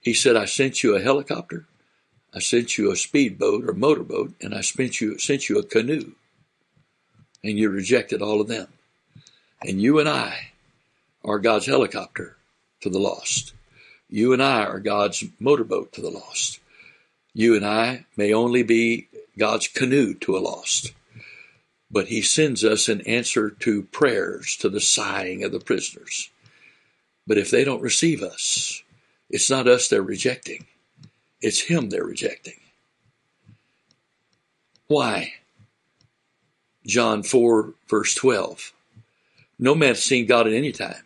He said, I sent you a helicopter, I sent you a speedboat or motorboat, and I sent you, sent you a canoe. And you rejected all of them. And you and I are God's helicopter to the lost. You and I are God's motorboat to the lost. You and I may only be God's canoe to a lost. But he sends us in answer to prayers, to the sighing of the prisoners. But if they don't receive us, it's not us they're rejecting. It's him they're rejecting. Why? John 4 verse 12. No man has seen God at any time.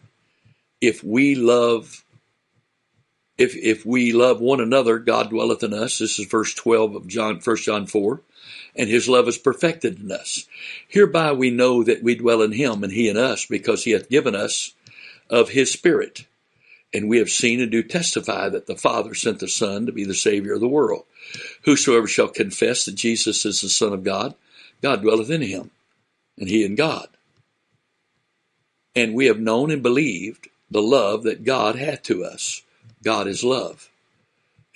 If we love if if we love one another, God dwelleth in us. This is verse 12 of John 1 John 4. And his love is perfected in us. Hereby we know that we dwell in him and he in us, because he hath given us of his spirit. And we have seen and do testify that the Father sent the Son to be the Savior of the world. Whosoever shall confess that Jesus is the Son of God, God dwelleth in him, and he in God. And we have known and believed the love that God hath to us. God is love.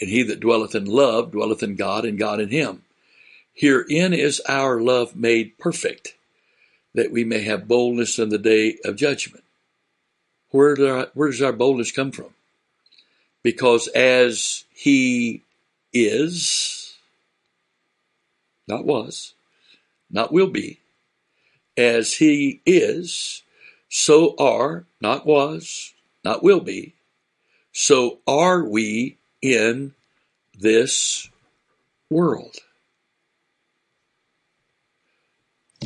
And he that dwelleth in love dwelleth in God, and God in him. Herein is our love made perfect, that we may have boldness in the day of judgment. Where, do our, where does our boldness come from? Because as he is, not was, not will be, as he is, so are, not was, not will be, so are we in this world.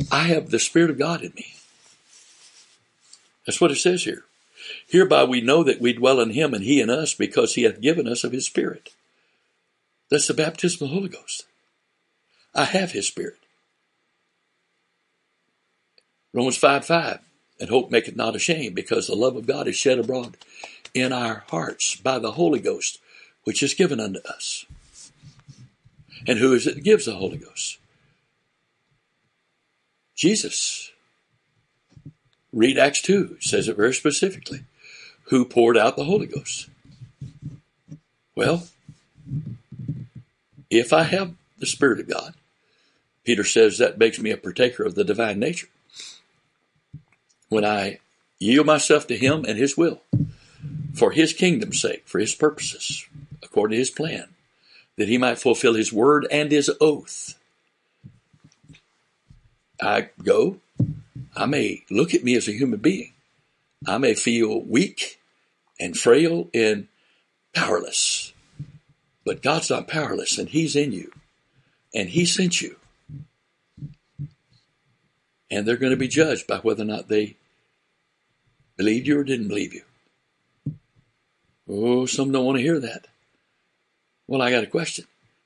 I have the Spirit of God in me. That's what it says here. Hereby we know that we dwell in him and he in us because he hath given us of his Spirit. That's the baptism of the Holy Ghost. I have his Spirit. Romans 5 5. And hope maketh not ashamed, because the love of God is shed abroad in our hearts by the Holy Ghost, which is given unto us. And who is it that gives the Holy Ghost? Jesus. Read Acts 2, says it very specifically. Who poured out the Holy Ghost? Well, if I have the Spirit of God, Peter says that makes me a partaker of the divine nature. When I yield myself to Him and His will, for His kingdom's sake, for His purposes, according to His plan, that He might fulfill His word and His oath. I go, I may look at me as a human being. I may feel weak and frail and powerless. But God's not powerless and He's in you. And He sent you. And they're going to be judged by whether or not they believed you or didn't believe you. Oh, some don't want to hear that. Well, I got a question.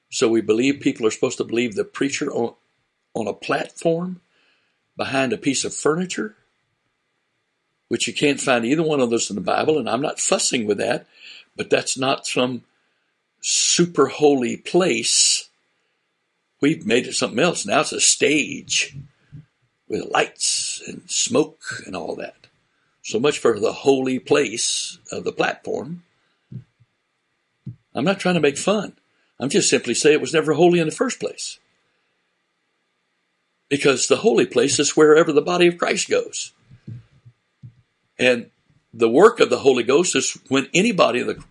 So we believe people are supposed to believe the preacher on, on a platform behind a piece of furniture, which you can't find either one of those in the Bible, and I'm not fussing with that, but that's not some super holy place. We've made it something else. Now it's a stage with lights and smoke and all that. So much for the holy place of the platform. I'm not trying to make fun. I'm just simply saying it was never holy in the first place. Because the holy place is wherever the body of Christ goes. And the work of the Holy Ghost is when anybody in the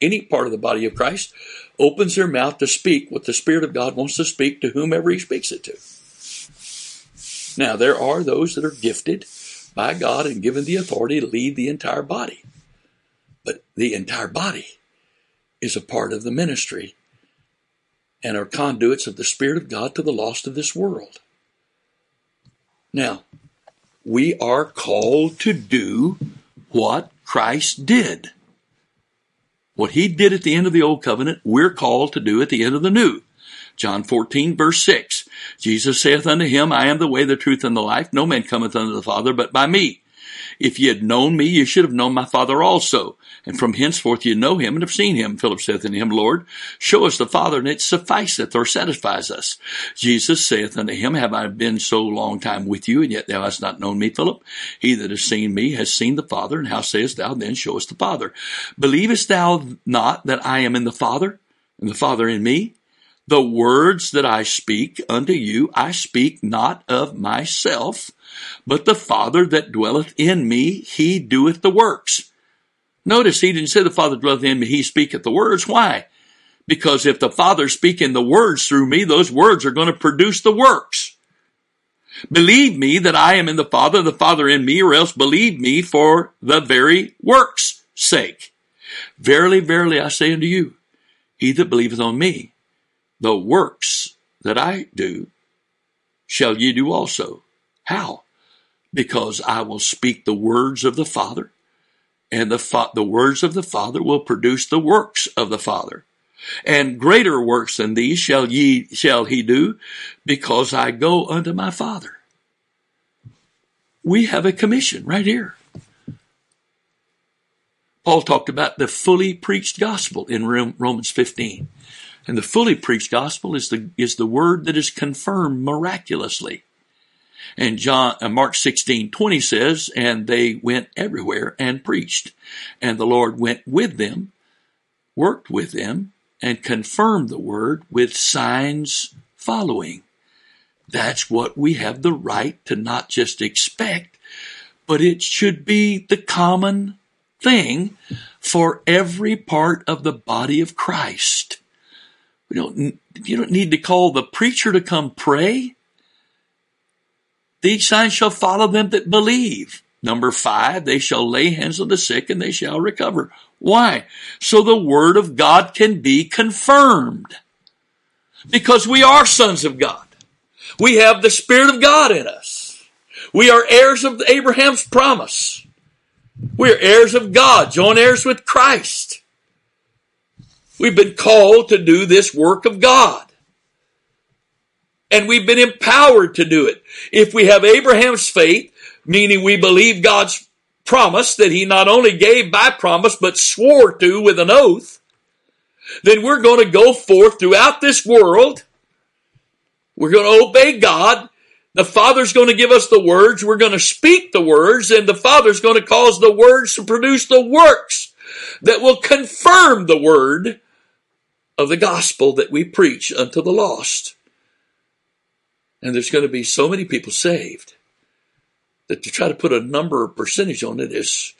any part of the body of Christ opens their mouth to speak what the Spirit of God wants to speak to whomever He speaks it to. Now, there are those that are gifted by God and given the authority to lead the entire body. But the entire body is a part of the ministry and are conduits of the Spirit of God to the lost of this world. Now, we are called to do what Christ did. What he did at the end of the old covenant, we're called to do at the end of the new. John 14 verse 6. Jesus saith unto him, I am the way, the truth, and the life. No man cometh unto the Father but by me. If ye had known me, ye should have known my Father also. And from henceforth ye know him and have seen him. Philip saith unto him, Lord, show us the Father, and it sufficeth or satisfies us. Jesus saith unto him, Have I been so long time with you, and yet thou hast not known me, Philip? He that has seen me has seen the Father, and how sayest thou then, Show us the Father? Believest thou not that I am in the Father, and the Father in me? The words that I speak unto you, I speak not of myself, but the Father that dwelleth in me, he doeth the works. Notice he didn't say the Father dwelleth in me, he speaketh the words. Why? Because if the Father's speaking the words through me, those words are going to produce the works. Believe me that I am in the Father, the Father in me, or else believe me for the very works' sake. Verily, verily, I say unto you, he that believeth on me, the works that I do shall ye do also. How? Because I will speak the words of the Father, and the, fa- the words of the Father will produce the works of the Father. And greater works than these shall ye shall he do, because I go unto my Father. We have a commission right here. Paul talked about the fully preached gospel in Romans 15. And the fully preached gospel is the, is the word that is confirmed miraculously. And John, uh, Mark 16, 20 says, and they went everywhere and preached. And the Lord went with them, worked with them, and confirmed the word with signs following. That's what we have the right to not just expect, but it should be the common thing for every part of the body of Christ. We don't, you don't need to call the preacher to come pray. These signs shall follow them that believe. Number five, they shall lay hands on the sick and they shall recover. Why? So the word of God can be confirmed. Because we are sons of God. We have the Spirit of God in us. We are heirs of Abraham's promise. We are heirs of God, joint heirs with Christ. We've been called to do this work of God. And we've been empowered to do it. If we have Abraham's faith, meaning we believe God's promise that he not only gave by promise, but swore to with an oath, then we're going to go forth throughout this world. We're going to obey God. The Father's going to give us the words. We're going to speak the words and the Father's going to cause the words to produce the works that will confirm the word of the gospel that we preach unto the lost. And there's going to be so many people saved that to try to put a number or percentage on it is,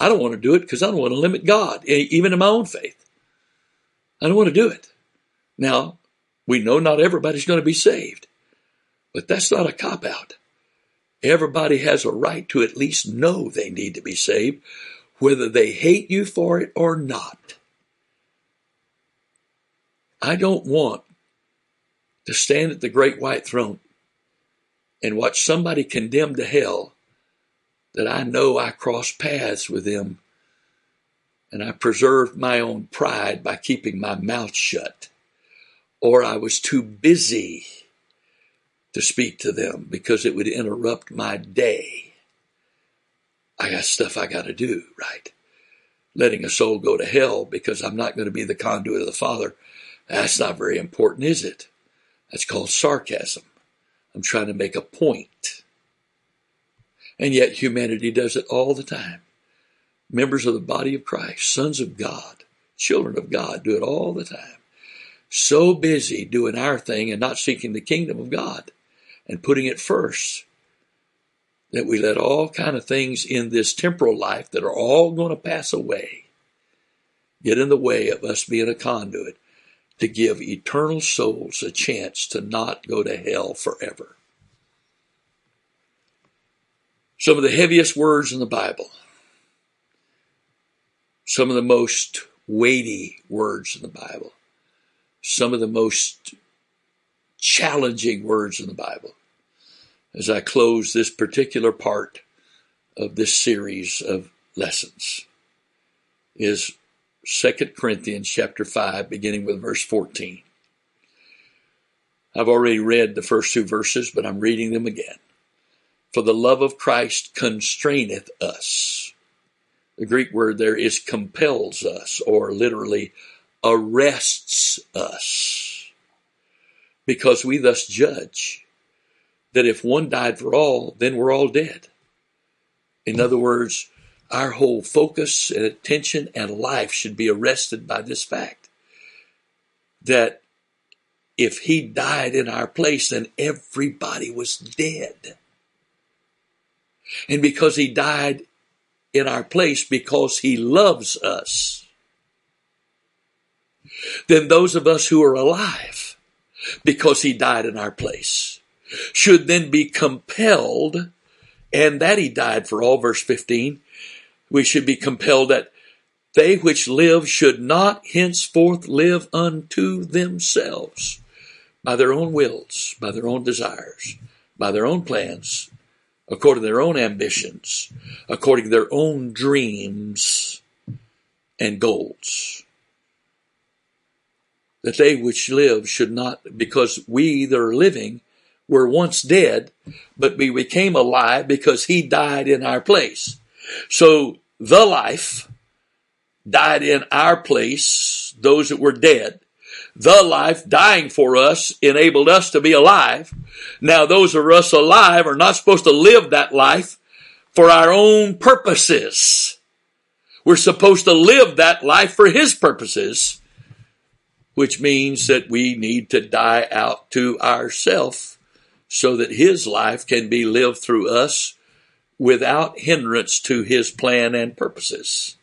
I don't want to do it because I don't want to limit God, even in my own faith. I don't want to do it. Now, we know not everybody's going to be saved, but that's not a cop out. Everybody has a right to at least know they need to be saved, whether they hate you for it or not. I don't want to stand at the great white throne and watch somebody condemned to hell that I know I crossed paths with them and I preserved my own pride by keeping my mouth shut, or I was too busy to speak to them because it would interrupt my day. I got stuff I got to do, right? Letting a soul go to hell because I'm not going to be the conduit of the Father that's not very important, is it? That's called sarcasm. I'm trying to make a point. And yet humanity does it all the time. Members of the body of Christ, sons of God, children of God do it all the time. So busy doing our thing and not seeking the kingdom of God and putting it first that we let all kind of things in this temporal life that are all going to pass away get in the way of us being a conduit to give eternal souls a chance to not go to hell forever. Some of the heaviest words in the Bible, some of the most weighty words in the Bible. Some of the most challenging words in the Bible. As I close this particular part of this series of lessons is 2 Corinthians chapter 5 beginning with verse 14. I've already read the first two verses, but I'm reading them again. For the love of Christ constraineth us. The Greek word there is compels us, or literally arrests us. Because we thus judge that if one died for all, then we're all dead. In other words, our whole focus and attention and life should be arrested by this fact that if he died in our place, then everybody was dead. And because he died in our place because he loves us, then those of us who are alive, because he died in our place, should then be compelled, and that he died for all, verse 15, we should be compelled that they which live should not henceforth live unto themselves by their own wills, by their own desires, by their own plans, according to their own ambitions, according to their own dreams and goals. That they which live should not, because we that are living were once dead, but we became alive because he died in our place. So the life died in our place, those that were dead, the life dying for us enabled us to be alive. Now those of us alive are not supposed to live that life for our own purposes. We're supposed to live that life for His purposes, which means that we need to die out to ourself so that His life can be lived through us without hindrance to His plan and purposes.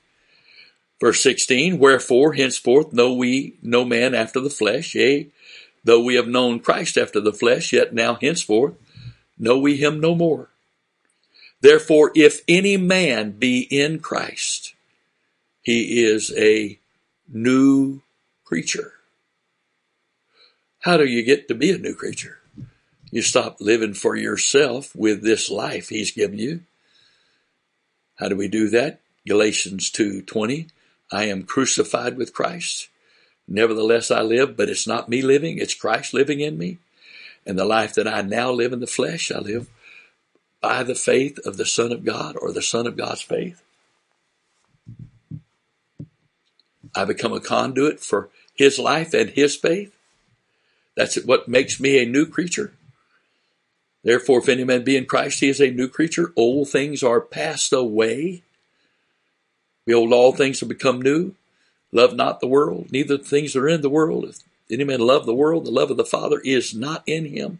Verse 16, wherefore henceforth know we no man after the flesh, yea, though we have known Christ after the flesh, yet now henceforth know we him no more. Therefore, if any man be in Christ, he is a new creature. How do you get to be a new creature? You stop living for yourself with this life he's given you. How do we do that? Galatians 2:20 I am crucified with Christ. Nevertheless, I live, but it's not me living, it's Christ living in me. And the life that I now live in the flesh, I live by the faith of the Son of God or the Son of God's faith. I become a conduit for His life and His faith. That's what makes me a new creature. Therefore, if any man be in Christ, he is a new creature. Old things are passed away. Behold, all things have become new. Love not the world, neither the things that are in the world. If any man love the world, the love of the Father is not in him.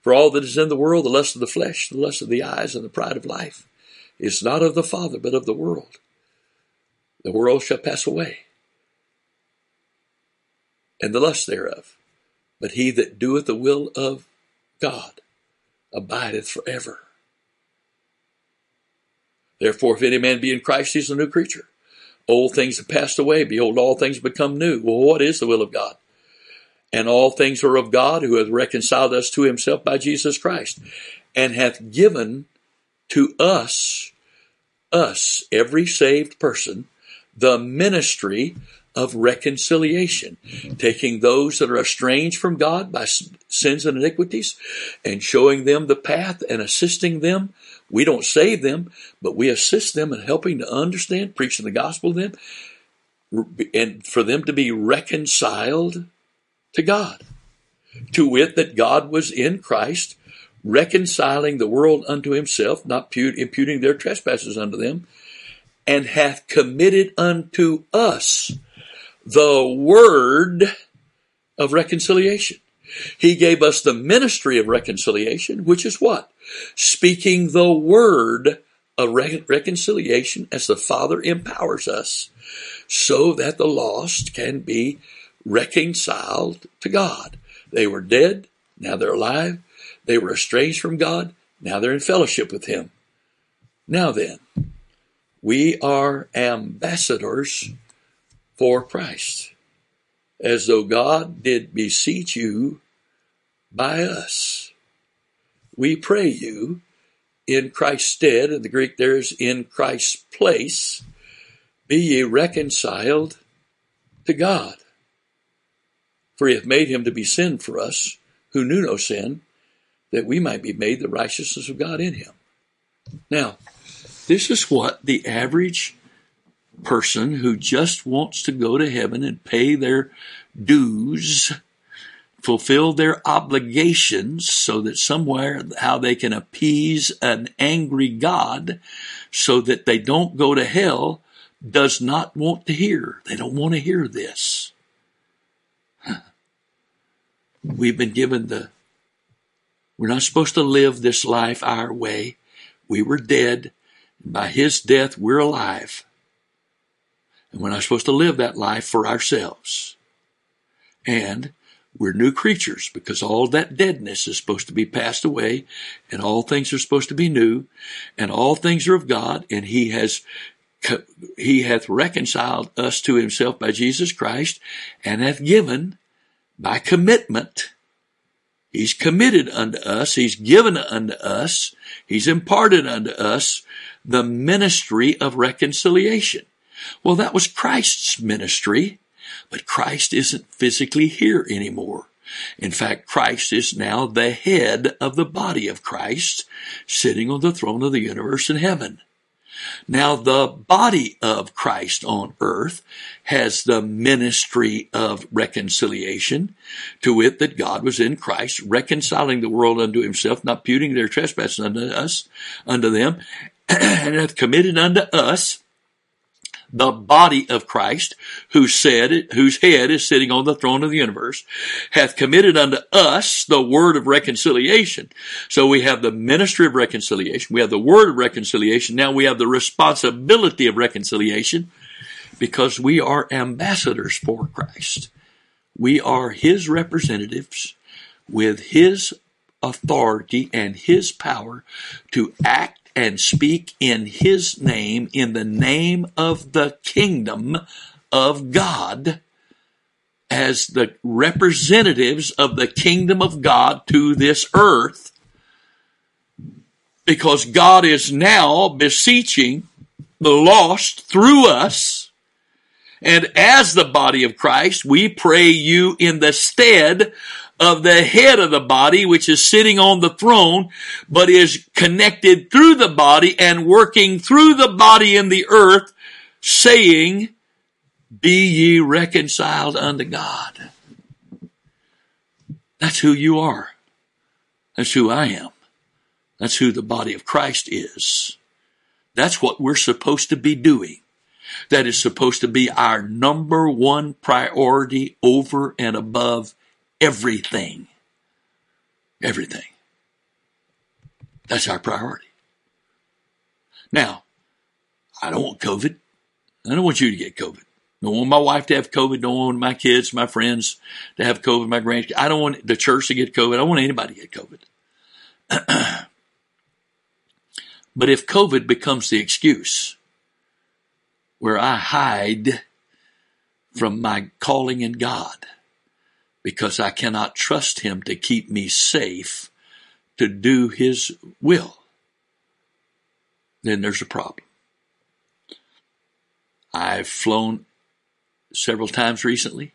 For all that is in the world, the lust of the flesh, the lust of the eyes, and the pride of life, is not of the Father, but of the world. The world shall pass away, and the lust thereof. But he that doeth the will of God abideth forever. Therefore, if any man be in Christ, he is a new creature. Old things have passed away. Behold, all things become new. Well, what is the will of God? And all things are of God who hath reconciled us to himself by Jesus Christ and hath given to us, us, every saved person, the ministry of reconciliation, mm-hmm. taking those that are estranged from God by sins and iniquities and showing them the path and assisting them. We don't save them, but we assist them in helping to understand, preaching the gospel to them, and for them to be reconciled to God. To wit, that God was in Christ, reconciling the world unto himself, not imputing their trespasses unto them, and hath committed unto us the word of reconciliation. He gave us the ministry of reconciliation, which is what? Speaking the word of reconciliation as the Father empowers us so that the lost can be reconciled to God. They were dead, now they're alive. They were estranged from God, now they're in fellowship with Him. Now then, we are ambassadors for Christ. as though God did beseech you by us. We pray you in Christ's stead, in the Greek there is in Christ's place, be ye reconciled to God. For he hath made him to be sin for us, who knew no sin, that we might be made the righteousness of God in him. Now, this is what the average person who just wants to go to heaven and pay their dues, fulfill their obligations so that somewhere how they can appease an angry God so that they don't go to hell does not want to hear. They don't want to hear this. We've been given the, we're not supposed to live this life our way. We were dead. By his death, we're alive. And we're not supposed to live that life for ourselves. And we're new creatures because all that deadness is supposed to be passed away and all things are supposed to be new and all things are of God and he has he hath reconciled us to himself by Jesus Christ and hath given by commitment He's committed unto us. He's given unto us. He's imparted unto us the ministry of reconciliation. Well, that was Christ's ministry, but Christ isn't physically here anymore. In fact, Christ is now the head of the body of Christ, sitting on the throne of the universe in heaven. Now the body of Christ on earth has the ministry of reconciliation, to wit that God was in Christ, reconciling the world unto himself, not puting their trespasses unto us, unto them, and hath committed unto us the body of Christ, whose said, whose head is sitting on the throne of the universe, hath committed unto us the word of reconciliation. So we have the ministry of reconciliation. We have the word of reconciliation. Now we have the responsibility of reconciliation because we are ambassadors for Christ. We are his representatives with his authority and his power to act and speak in his name, in the name of the kingdom of God, as the representatives of the kingdom of God to this earth, because God is now beseeching the lost through us. And as the body of Christ, we pray you in the stead of the head of the body, which is sitting on the throne, but is connected through the body and working through the body in the earth, saying, be ye reconciled unto God. That's who you are. That's who I am. That's who the body of Christ is. That's what we're supposed to be doing. That is supposed to be our number one priority over and above everything. Everything. That's our priority. Now, I don't want COVID. I don't want you to get COVID. I don't want my wife to have COVID. I don't want my kids, my friends to have COVID, my grandkids. I don't want the church to get COVID. I don't want anybody to get COVID. but if COVID becomes the excuse where I hide from my calling in God, because I cannot trust him to keep me safe to do his will, then there's a problem. I've flown several times recently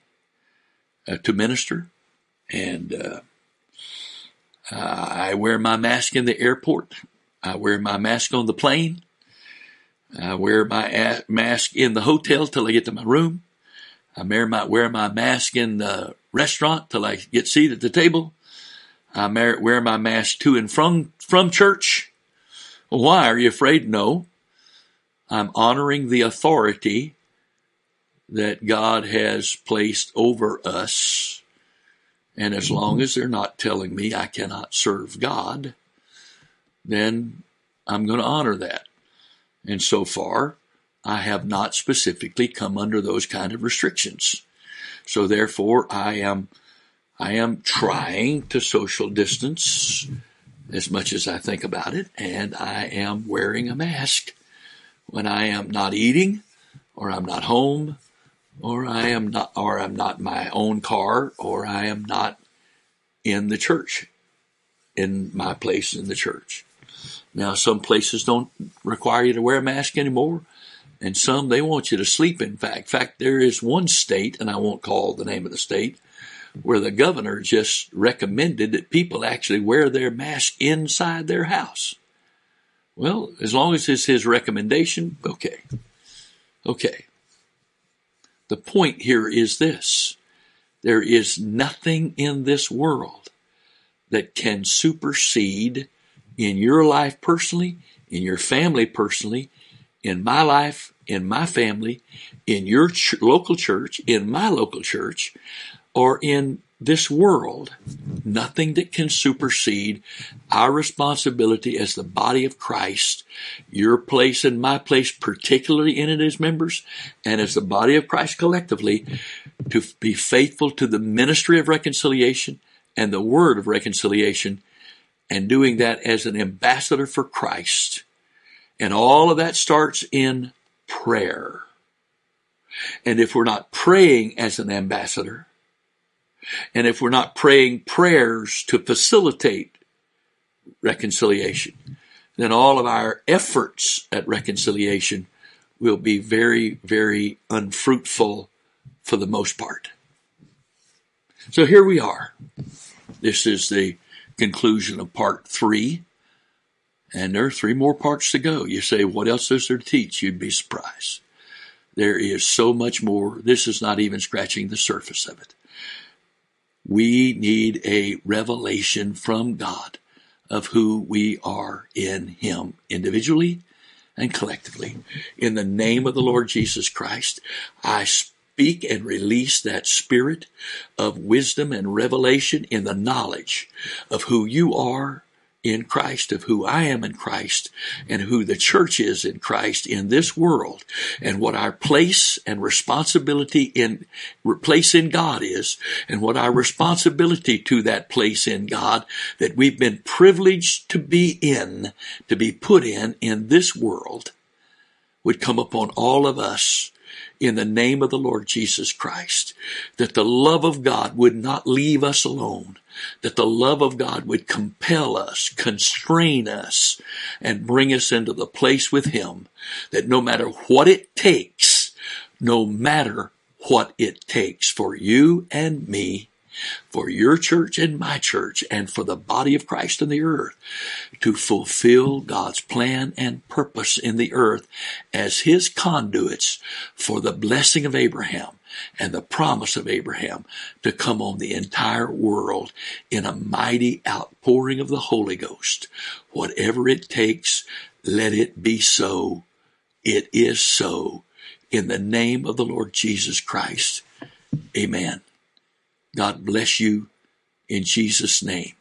uh, to minister, and uh, I wear my mask in the airport. I wear my mask on the plane. I wear my mask in the hotel till I get to my room. I wear my, wear my mask in the restaurant till I get seated at the table. I wear my mask to and from, from church. why? Are you afraid? No. I'm honoring the authority that God has placed over us. And as long as they're not telling me I cannot serve God, then I'm going to honor that. And so far, I have not specifically come under those kind of restrictions. So therefore, I am, I am trying to social distance as much as I think about it, and I am wearing a mask when I am not eating, or I'm not home, or I am not, or I'm not my own car, or I am not in the church, in my place in the church. Now, some places don't require you to wear a mask anymore, and some they want you to sleep. In fact, in fact, there is one state, and I won't call the name of the state, where the governor just recommended that people actually wear their mask inside their house. Well, as long as it's his recommendation, okay. Okay. The point here is this. There is nothing in this world that can supersede in your life personally, in your family personally, in my life, in my family, in your ch- local church, in my local church, or in this world, nothing that can supersede our responsibility as the body of Christ, your place and my place, particularly in it as members, and as the body of Christ collectively, to be faithful to the ministry of reconciliation and the word of reconciliation, and doing that as an ambassador for Christ. And all of that starts in prayer. And if we're not praying as an ambassador, and if we're not praying prayers to facilitate reconciliation, then all of our efforts at reconciliation will be very, very unfruitful for the most part. So here we are. This is the conclusion of part three. And there are three more parts to go. You say, what else is there to teach? You'd be surprised. There is so much more. This is not even scratching the surface of it. We need a revelation from God of who we are in Him individually and collectively. In the name of the Lord Jesus Christ, I speak and release that spirit of wisdom and revelation in the knowledge of who you are in Christ, of who I am in Christ, and who the church is in Christ in this world, and what our place and responsibility in place in God is, and what our responsibility to that place in God that we've been privileged to be in, to be put in in this world, would come upon all of us in the name of the Lord Jesus Christ, that the love of God would not leave us alone, that the love of God would compel us, constrain us, and bring us into the place with Him, that no matter what it takes, no matter what it takes for you and me, for your church and my church and for the body of Christ in the earth to fulfill God's plan and purpose in the earth as his conduits for the blessing of Abraham and the promise of Abraham to come on the entire world in a mighty outpouring of the Holy Ghost. Whatever it takes, let it be so. It is so. In the name of the Lord Jesus Christ. Amen. God bless you in Jesus' name.